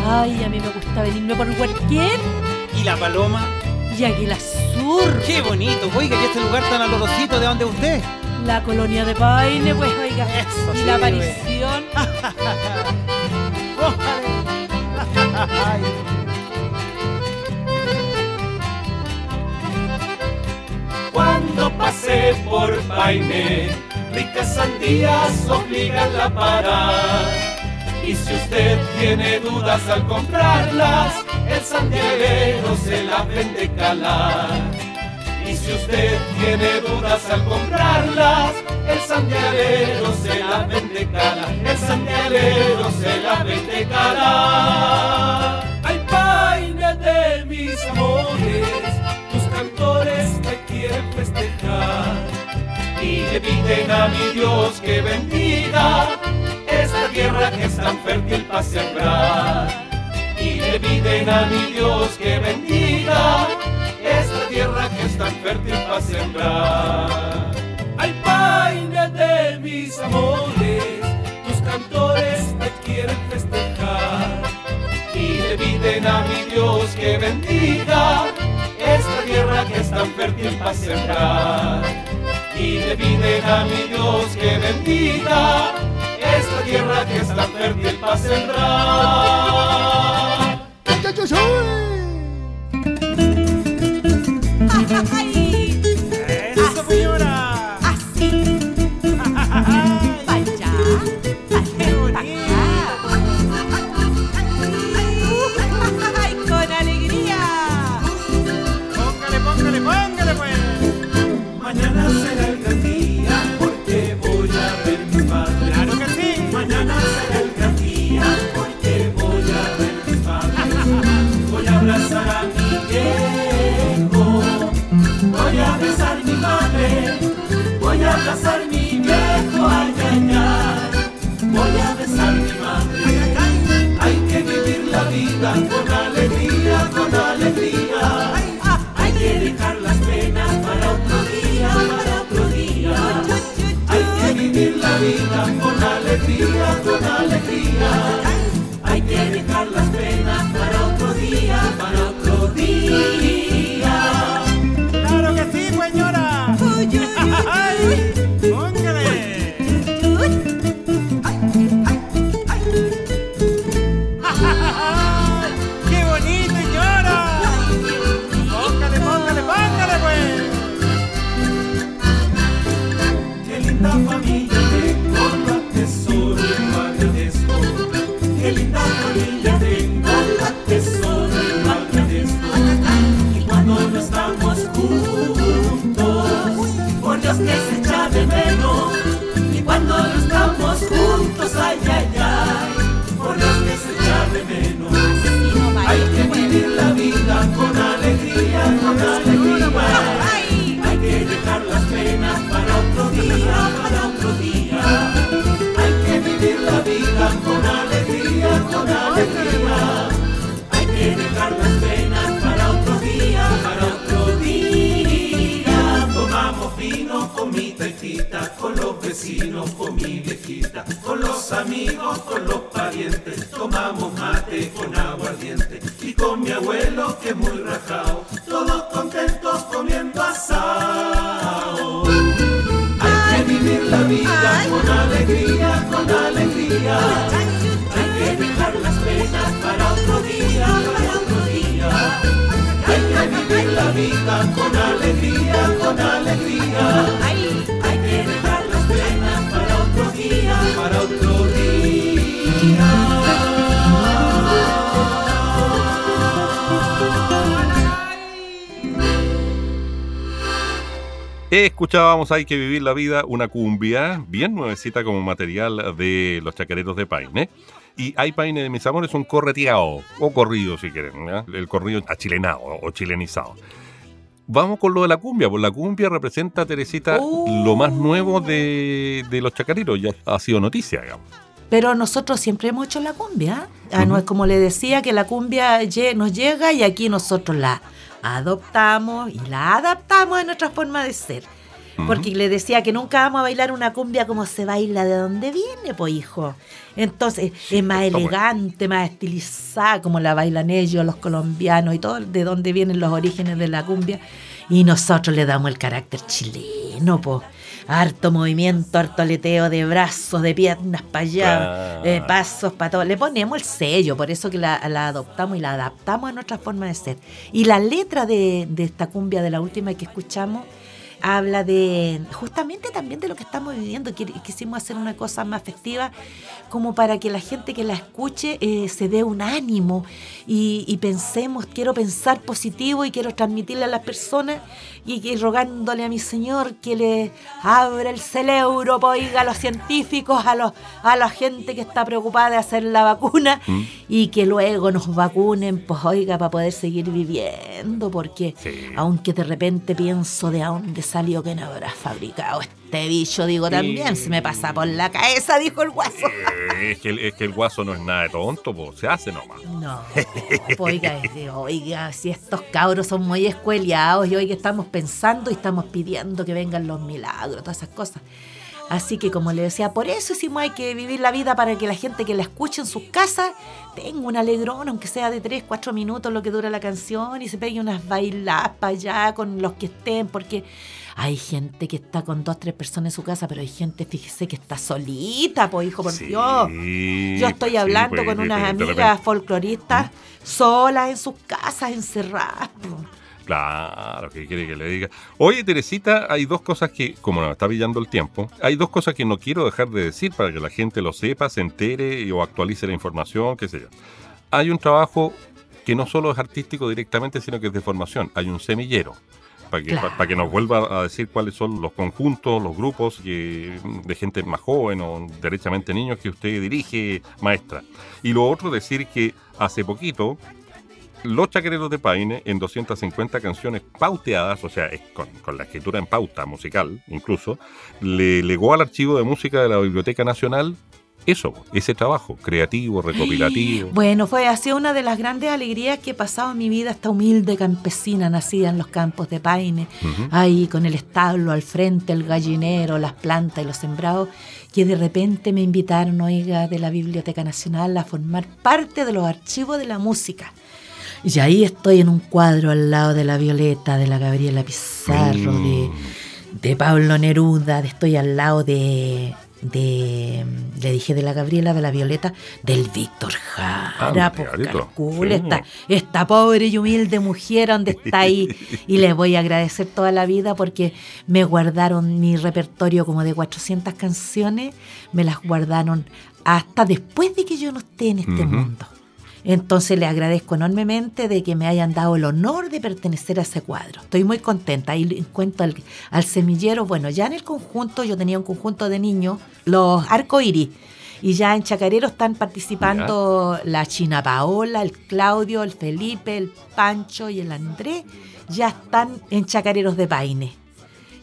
Ay, a mí me gusta venirme por Huerquén ¿Y la paloma? y Águila Sur. ¡Qué bonito! Oiga, y este lugar tan olorosito, ¿de dónde es usted? La colonia de Paine, pues, oiga. Eso y sí, la aparición. Cuando pasé por Paine, ricas sandías obligan a parar. Y si usted tiene dudas al comprarlas, el sandialero se la vende calar. Si usted tiene dudas al comprarlas, el sandialero se la vende cara, el sandialero se la vende cara. Hay paine de mis amores, tus cantores te quieren festejar y le piden a mi Dios que bendiga esta tierra que es tan fértil para sembrar. Y le piden a mi Dios que bendiga es tan fértil para sembrar. Hay paine de mis amores, tus cantores te quieren festejar. Y le piden a mi Dios que bendiga esta tierra que es tan fértil para sembrar. Y le piden a mi Dios que bendiga esta tierra que es tan fértil para sembrar. Con alegría, con alegría. Hay que dejar las penas para otro día, para otro día. Hay que vivir la vida con alegría, con alegría. Escuchábamos Hay que vivir la vida, una cumbia bien nuevecita como material de los chacareros de Paine. Y hay Paine de mis amores, un correteado, o corrido si quieren, el corrido achilenado o chilenizado. Vamos con lo de la cumbia, pues la cumbia representa, Teresita, lo más nuevo de, de los chacareros, ya ha sido noticia, digamos. Pero nosotros siempre hemos hecho la cumbia. Ah, No es como le decía que la cumbia nos llega y aquí nosotros la adoptamos y la adaptamos a nuestra forma de ser. Porque le decía que nunca vamos a bailar una cumbia como se baila de donde viene, pues hijo. Entonces es más bueno. elegante, más estilizada, como la bailan ellos, los colombianos y todo, de donde vienen los orígenes de la cumbia. Y nosotros le damos el carácter chileno, pues. Harto movimiento, harto aleteo de brazos, de piernas para allá, eh, pasos para todo. Le ponemos el sello, por eso que la, la adoptamos y la adaptamos a nuestra forma de ser. Y la letra de, de esta cumbia, de la última que escuchamos, habla de justamente también de lo que estamos viviendo. Qui- Quisimos hacer una cosa más festiva como para que la gente que la escuche eh, se dé un ánimo y, y pensemos, quiero pensar positivo y quiero transmitirle a las personas y, que rogándole a mi Señor que le abra el cerebro, pues, oiga, a los científicos, a, los, a la gente que está preocupada de hacer la vacuna Mm. y que luego nos vacunen, pues oiga, para poder seguir viviendo, porque aunque de repente pienso de dónde salió que no habrá fabricado este bicho, digo, también se me pasa por la cabeza, dijo el guaso. Eh, es, que, el- es que el guaso no es nada de tonto, pues se hace nomás. No, oiga, oiga, si estos cabros son muy escueleados y hoy que estamos pensando y estamos pidiendo que vengan los milagros, todas esas cosas. Así que como le decía, por eso hicimos hay que vivir la vida para que la gente que la escuche en sus casas tenga un alegrón, aunque sea de 3, 4 minutos lo que dura la canción y se pegue unas bailadas para allá con los que estén, porque hay gente que está con dos, tres personas en su casa, pero hay gente, fíjese, que está solita, pues hijo, por Dios. Yo estoy sí, hablando pues, con unas amigas folcloristas solas en sus casas, encerradas. po. Claro, ¿qué quiere que le diga? Oye, Teresita, hay dos cosas que, como nos está pillando el tiempo, hay dos cosas que no quiero dejar de decir para que la gente lo sepa, se entere o actualice la información, qué sé yo. Hay un trabajo que no solo es artístico directamente, sino que es de formación. Hay un semillero. Para que, Claro. pa- que nos vuelva a decir cuáles son los conjuntos, los grupos que- de gente más joven o derechamente niños que usted dirige, maestra. Y lo otro, decir que hace poquito los Chacareros de Paine, en 250 canciones pauteadas, o sea, con, con la escritura en pauta musical incluso, le legó al archivo de música de la Biblioteca Nacional eso, ese trabajo creativo, recopilativo. Bueno, fue ha sido una de las grandes alegrías que he pasado en mi vida, esta humilde campesina nacida en los campos de Paine, ahí con el establo al frente, el gallinero, las plantas y los sembrados, que de repente me invitaron, oiga, de la Biblioteca Nacional a formar parte de los archivos de la música. Y ahí estoy en un cuadro al lado de la Violeta, de la Gabriela Pizarro, de, de Pablo Neruda, de- estoy al lado de, de, le dije de la Gabriela, de la Violeta, del Víctor Jara, Ah, pues, calcule, sí. esta, esta pobre y humilde mujer donde está ahí. Y les voy a agradecer toda la vida porque me guardaron mi repertorio como de 400 canciones, me las guardaron hasta después de que yo no esté en este mundo. Entonces le agradezco enormemente de que me hayan dado el honor de pertenecer a ese cuadro. Estoy muy contenta. Y en cuanto al, al semillero, bueno, ya en el conjunto, yo tenía un conjunto de niños, los arcoíris. Y ya en Chacarero están participando la China Paola, el Claudio, el Felipe, el Pancho y el Andrés. Ya están en Chacareros de Paine.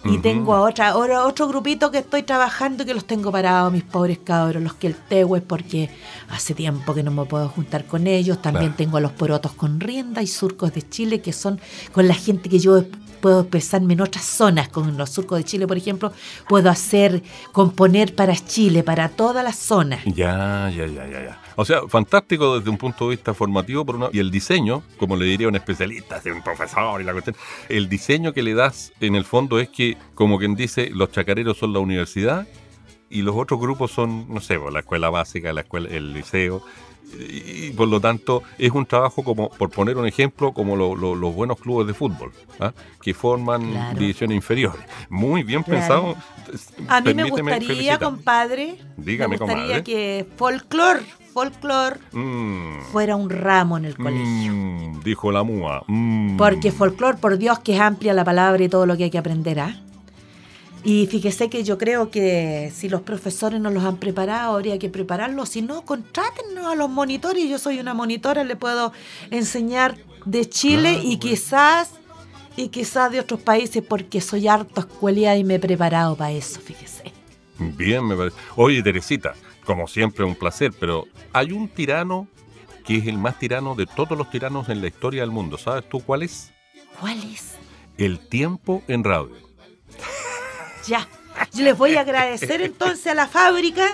Y tengo a otra, ahora otro grupito que estoy trabajando que los tengo parados, mis pobres cabros, los que el Tehues, porque hace tiempo que no me puedo juntar con ellos. También Claro. tengo a los porotos con rienda y surcos de Chile, que son con la gente que yo puedo expresarme en otras zonas. Con los surcos de Chile, por ejemplo, puedo hacer, componer para Chile, para todas las zonas. Ya, ya, ya, ya, ya. O sea, fantástico desde un punto de vista formativo por una, y el diseño, como le diría un especialista, un profesor y la cuestión, el diseño que le das en el fondo es que, como quien dice, los chacareros son la universidad y los otros grupos son, no sé, pues, la escuela básica, la escuela, el liceo. Y, por lo tanto es un trabajo como, por poner un ejemplo, como lo- lo- los buenos clubes de fútbol, ¿ah? que forman Claro. divisiones inferiores. Muy bien Claro. pensado. A mí me gustaría, felicitar. compadre, Dígame, me gustaría comadre. que folclor, folclor Mm. fuera un ramo en el colegio. Mm, dijo la MUA. Mm. Porque folclor, por Dios, que es amplia la palabra y todo lo que hay que aprender, ¿ah? Y fíjese que yo creo que si los profesores no los han preparado, habría que prepararlos. Si no, contrátenos a los monitores. Yo soy una monitora, le puedo enseñar de Chile Claro, y pues. quizás y quizás de otros países porque soy harto escuela y me he preparado para eso, fíjese. Bien, me parece. Oye, Teresita, como siempre, un placer, pero hay un tirano que es el más tirano de todos los tiranos en la historia del mundo. ¿Sabes tú cuál es? ¿Cuál es? El tiempo en radio. Ya. Yo les voy a agradecer entonces a la fábrica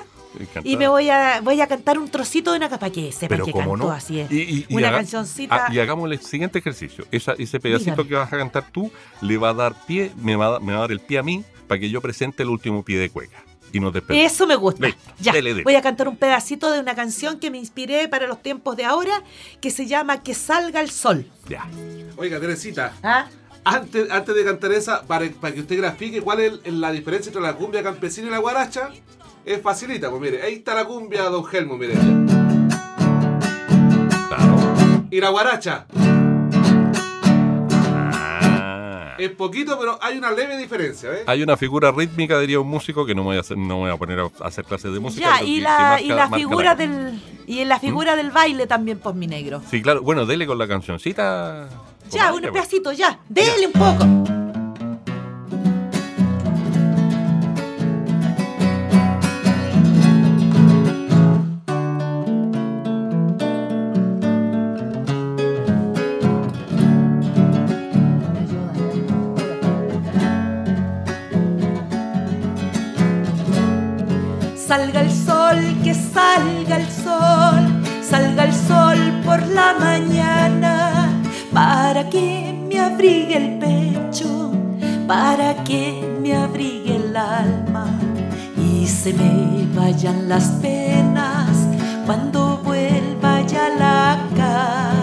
y me voy a voy a cantar un trocito de una capa que sepan Pero que cómo cantó no. así es. Y- y- y una haga- cancioncita. Ah, y hagamos el siguiente ejercicio. Esa- ese pedacito Dígame. que vas a cantar tú le va a dar pie, va, me va a dar el pie a mí para que yo presente el último pie de cueca. Y nos despedimos. Eso me gusta. Listo, Ya, dele, dele. voy a cantar un pedacito de una canción que me inspiré para los tiempos de ahora, que se llama Que salga el sol. Ya. Oiga, Teresita, ¿Ah? Antes, antes de cantar esa, para, para que usted grafique cuál es el- la diferencia entre la cumbia campesina y la guaracha, es facilita. Pues mire, ahí está la cumbia, don Helmo, mire. Y la guaracha. Es poquito, pero hay una leve diferencia, ¿eh? Hay una figura rítmica, diría un músico, que no me voy a, hacer, no me voy a poner a hacer clases de música. Ya, y que- la, que marca- y la figura la- del y en la figura del baile también, pues mi negro. Sí, claro. Bueno, dele con la cancioncita. Ya, un pedacito, ya. Dele un poco. Para que me abrigue el pecho, para que me abrigue el alma y se me vayan las penas cuando vuelva ya la calma.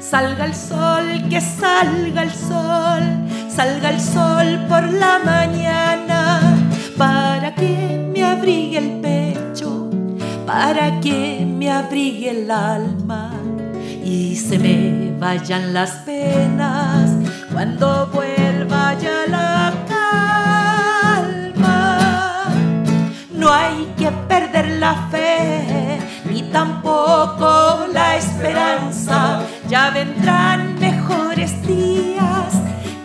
Salga el sol, que salga el sol, salga el sol por la mañana, para que me abrigue el alma y se me vayan las penas cuando vuelva ya la calma. No hay que perder la fe ni tampoco la esperanza. Ya vendrán mejores días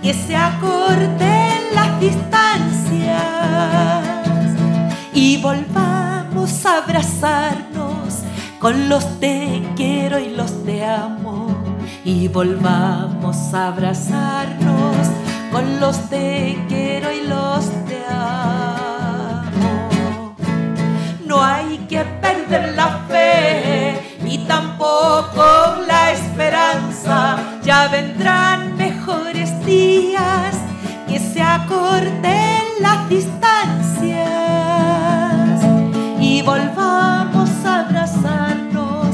que se acorten las distancias con los te quiero y los te amo. Y volvamos a abrazarnos. Con los te quiero y los te amo. No hay que perder la fe ni tampoco la esperanza. Ya vendrán mejores días. Que se acorten las distancias. y volvamos a abrazarnos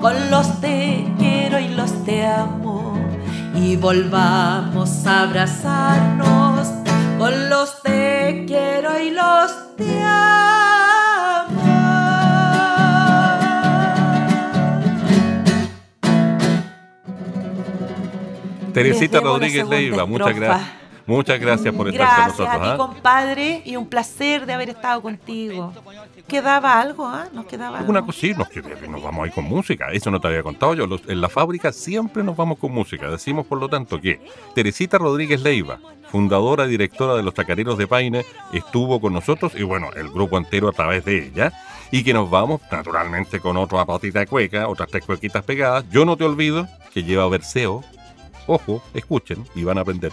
con los te quiero y los te amo y volvamos a abrazarnos con los te quiero y los te Teresita debo la Rodríguez Leiva, muchas gracias. Muchas gracias por estar con Gracias nosotros. ti, ¿ah? compadre, y un placer de haber estado contigo. ¿Quedaba algo, ah? ¿Nos quedaba algo? Una cosita, nos, que- nos vamos ahí con música. Eso no te había contado yo. Los- en la fábrica siempre nos vamos con música. Decimos, por lo tanto, que Teresita Rodríguez Leiva, fundadora y directora de los Chacareros de Paine, estuvo con nosotros y, bueno, el grupo entero a través de ella. Y que nos vamos, naturalmente, con otra patita de cueca, otras tres cuequitas pegadas. Yo no te olvido que lleva verseo. Ojo, escuchen y van a aprender,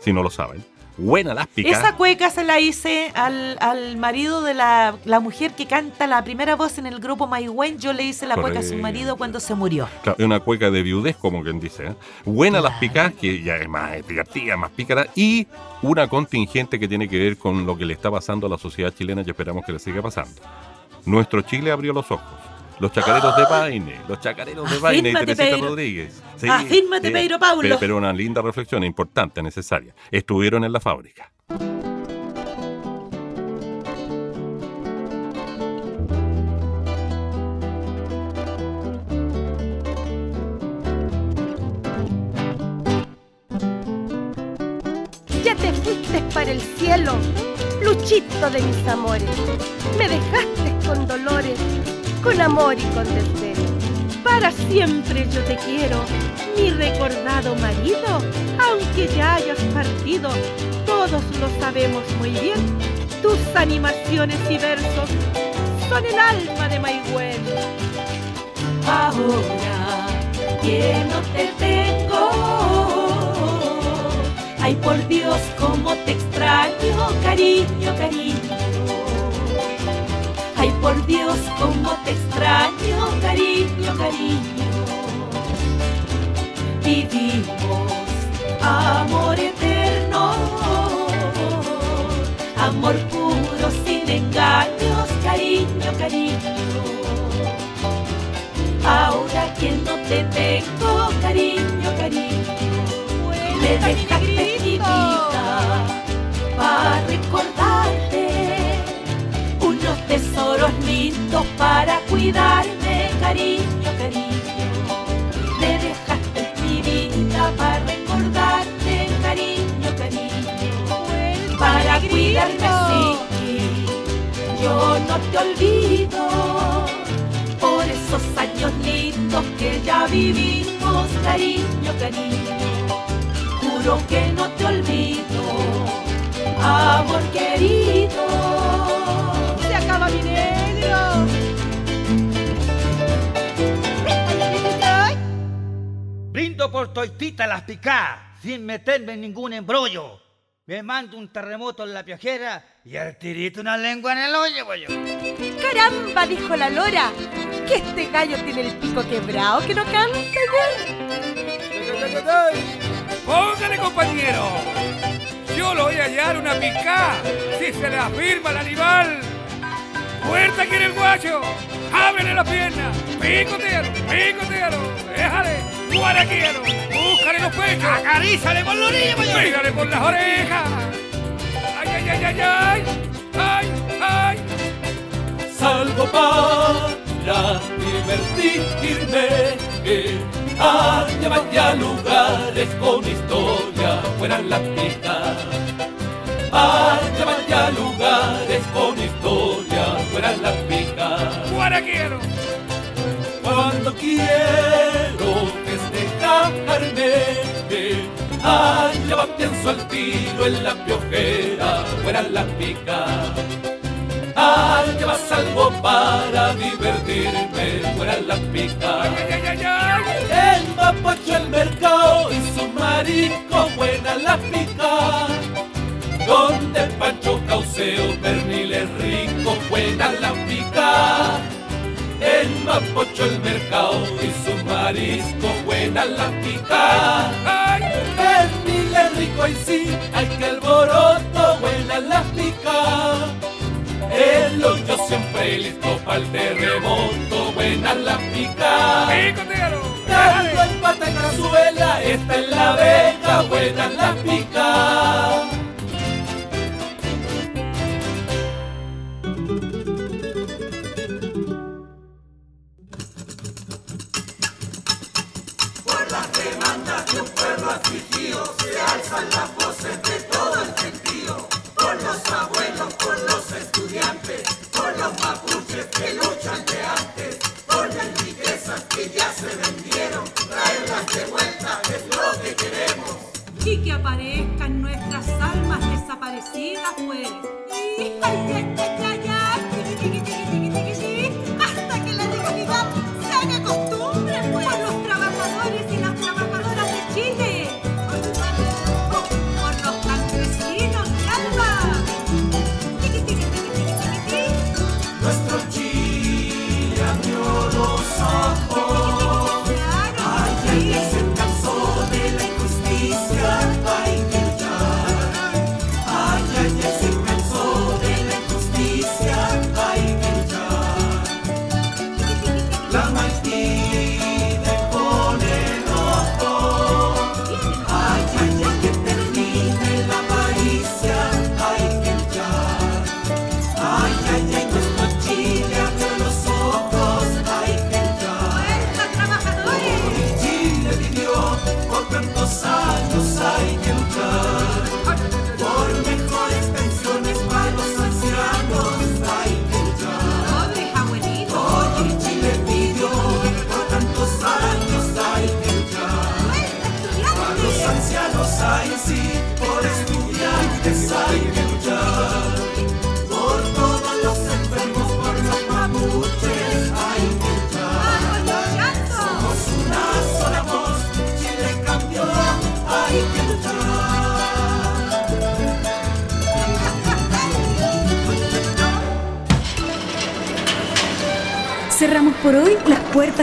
si no lo saben. Buena las picas. Esa cueca se la hice al, al marido de la, la mujer que canta la primera voz en el grupo Maigüen. Yo le hice la cueca a su marido cuando se murió. Claro, una cueca de viudez, como quien dice. ¿eh? Buena las picas, que ya es más divertida, más pícara, y una contingente que tiene que ver con lo que le está pasando a la sociedad chilena y esperamos que le siga pasando. Nuestro Chile abrió los ojos. Los chacareros de Paine, los chacareros de Paine y Teresita. Rodríguez. Afírmate, Pedro Paulo. Pero, pero una linda reflexión, importante, necesaria. Estuvieron en la fábrica. Ya te fuiste para el cielo, luchito de mis amores. Me dejaste con dolores, con amor y con desdén. Para siempre yo te quiero, mi recordado marido, aunque ya hayas partido, todos lo sabemos muy bien. Tus animaciones y versos son el alma de Maigüen. Ahora que no te tengo, ay por Dios, cómo te extraño, cariño, cariño. Ay, por Dios, cómo te extraño, cariño, cariño. Vivimos amor eterno, amor puro sin engaños, cariño, cariño. Ahora que no te tengo, cariño, cariño, me dejaste mi vida para recordar lindos para cuidarme, cariño, cariño. Me dejaste mi vida para recordarte, cariño, cariño. Para cuidarme sí, yo no te olvido. Por esos años lindos que ya vivimos, cariño, cariño. Juro que no te olvido, amor querido. Brindo por toitita las picá, sin meterme en ningún embrollo. Me mando un terremoto en la piojera y al tirito una lengua en el hoyo, yo. Caramba, dijo la lora, que este gallo tiene el pico quebrado que no canta ya. Póngale, compañero. Yo lo voy a hallar una picá si se le afirma al animal. Fuerza quiere el guacho. Ábrele la pierna. Picotealo, picotealo. Déjale. Guaraquiero. Búscale los pechos. Acarízale por los orillos, pues yo. Pégale por las orejas. Ay, ay, ay, ay, ay. Ay, ay. Salgo para divertirme. A llevarte a lugares con historia, fueran las picas. A llevarte a lugares con historia, fueran las picas. Guaraquiero. Cuando quiero festejarme, a llevar pienso al tiro en la piojera, fueran las picas. Ah, llevas algo para divertirme, fueran las picas. El mapacho, el mercado y su marisco, buena la pica. Donde Pancho Cauceo, perniles rico, buena la pica. El mapocho, el mercado y su marisco, buena la pica. Perniles rico y sí, hay que alboroto, buena la pica. El hoyo siempre listo para el terremoto, buena la pica. El pata en cazuela, esta es la vega, buena la pica. Se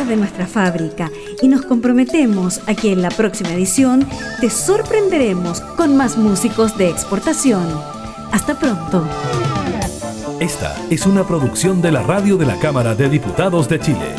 de nuestra fábrica y nos comprometemos a que en la próxima edición te sorprenderemos con más músicos de exportación. Hasta pronto. Esta es una producción de la radio de la Cámara de Diputados de Chile.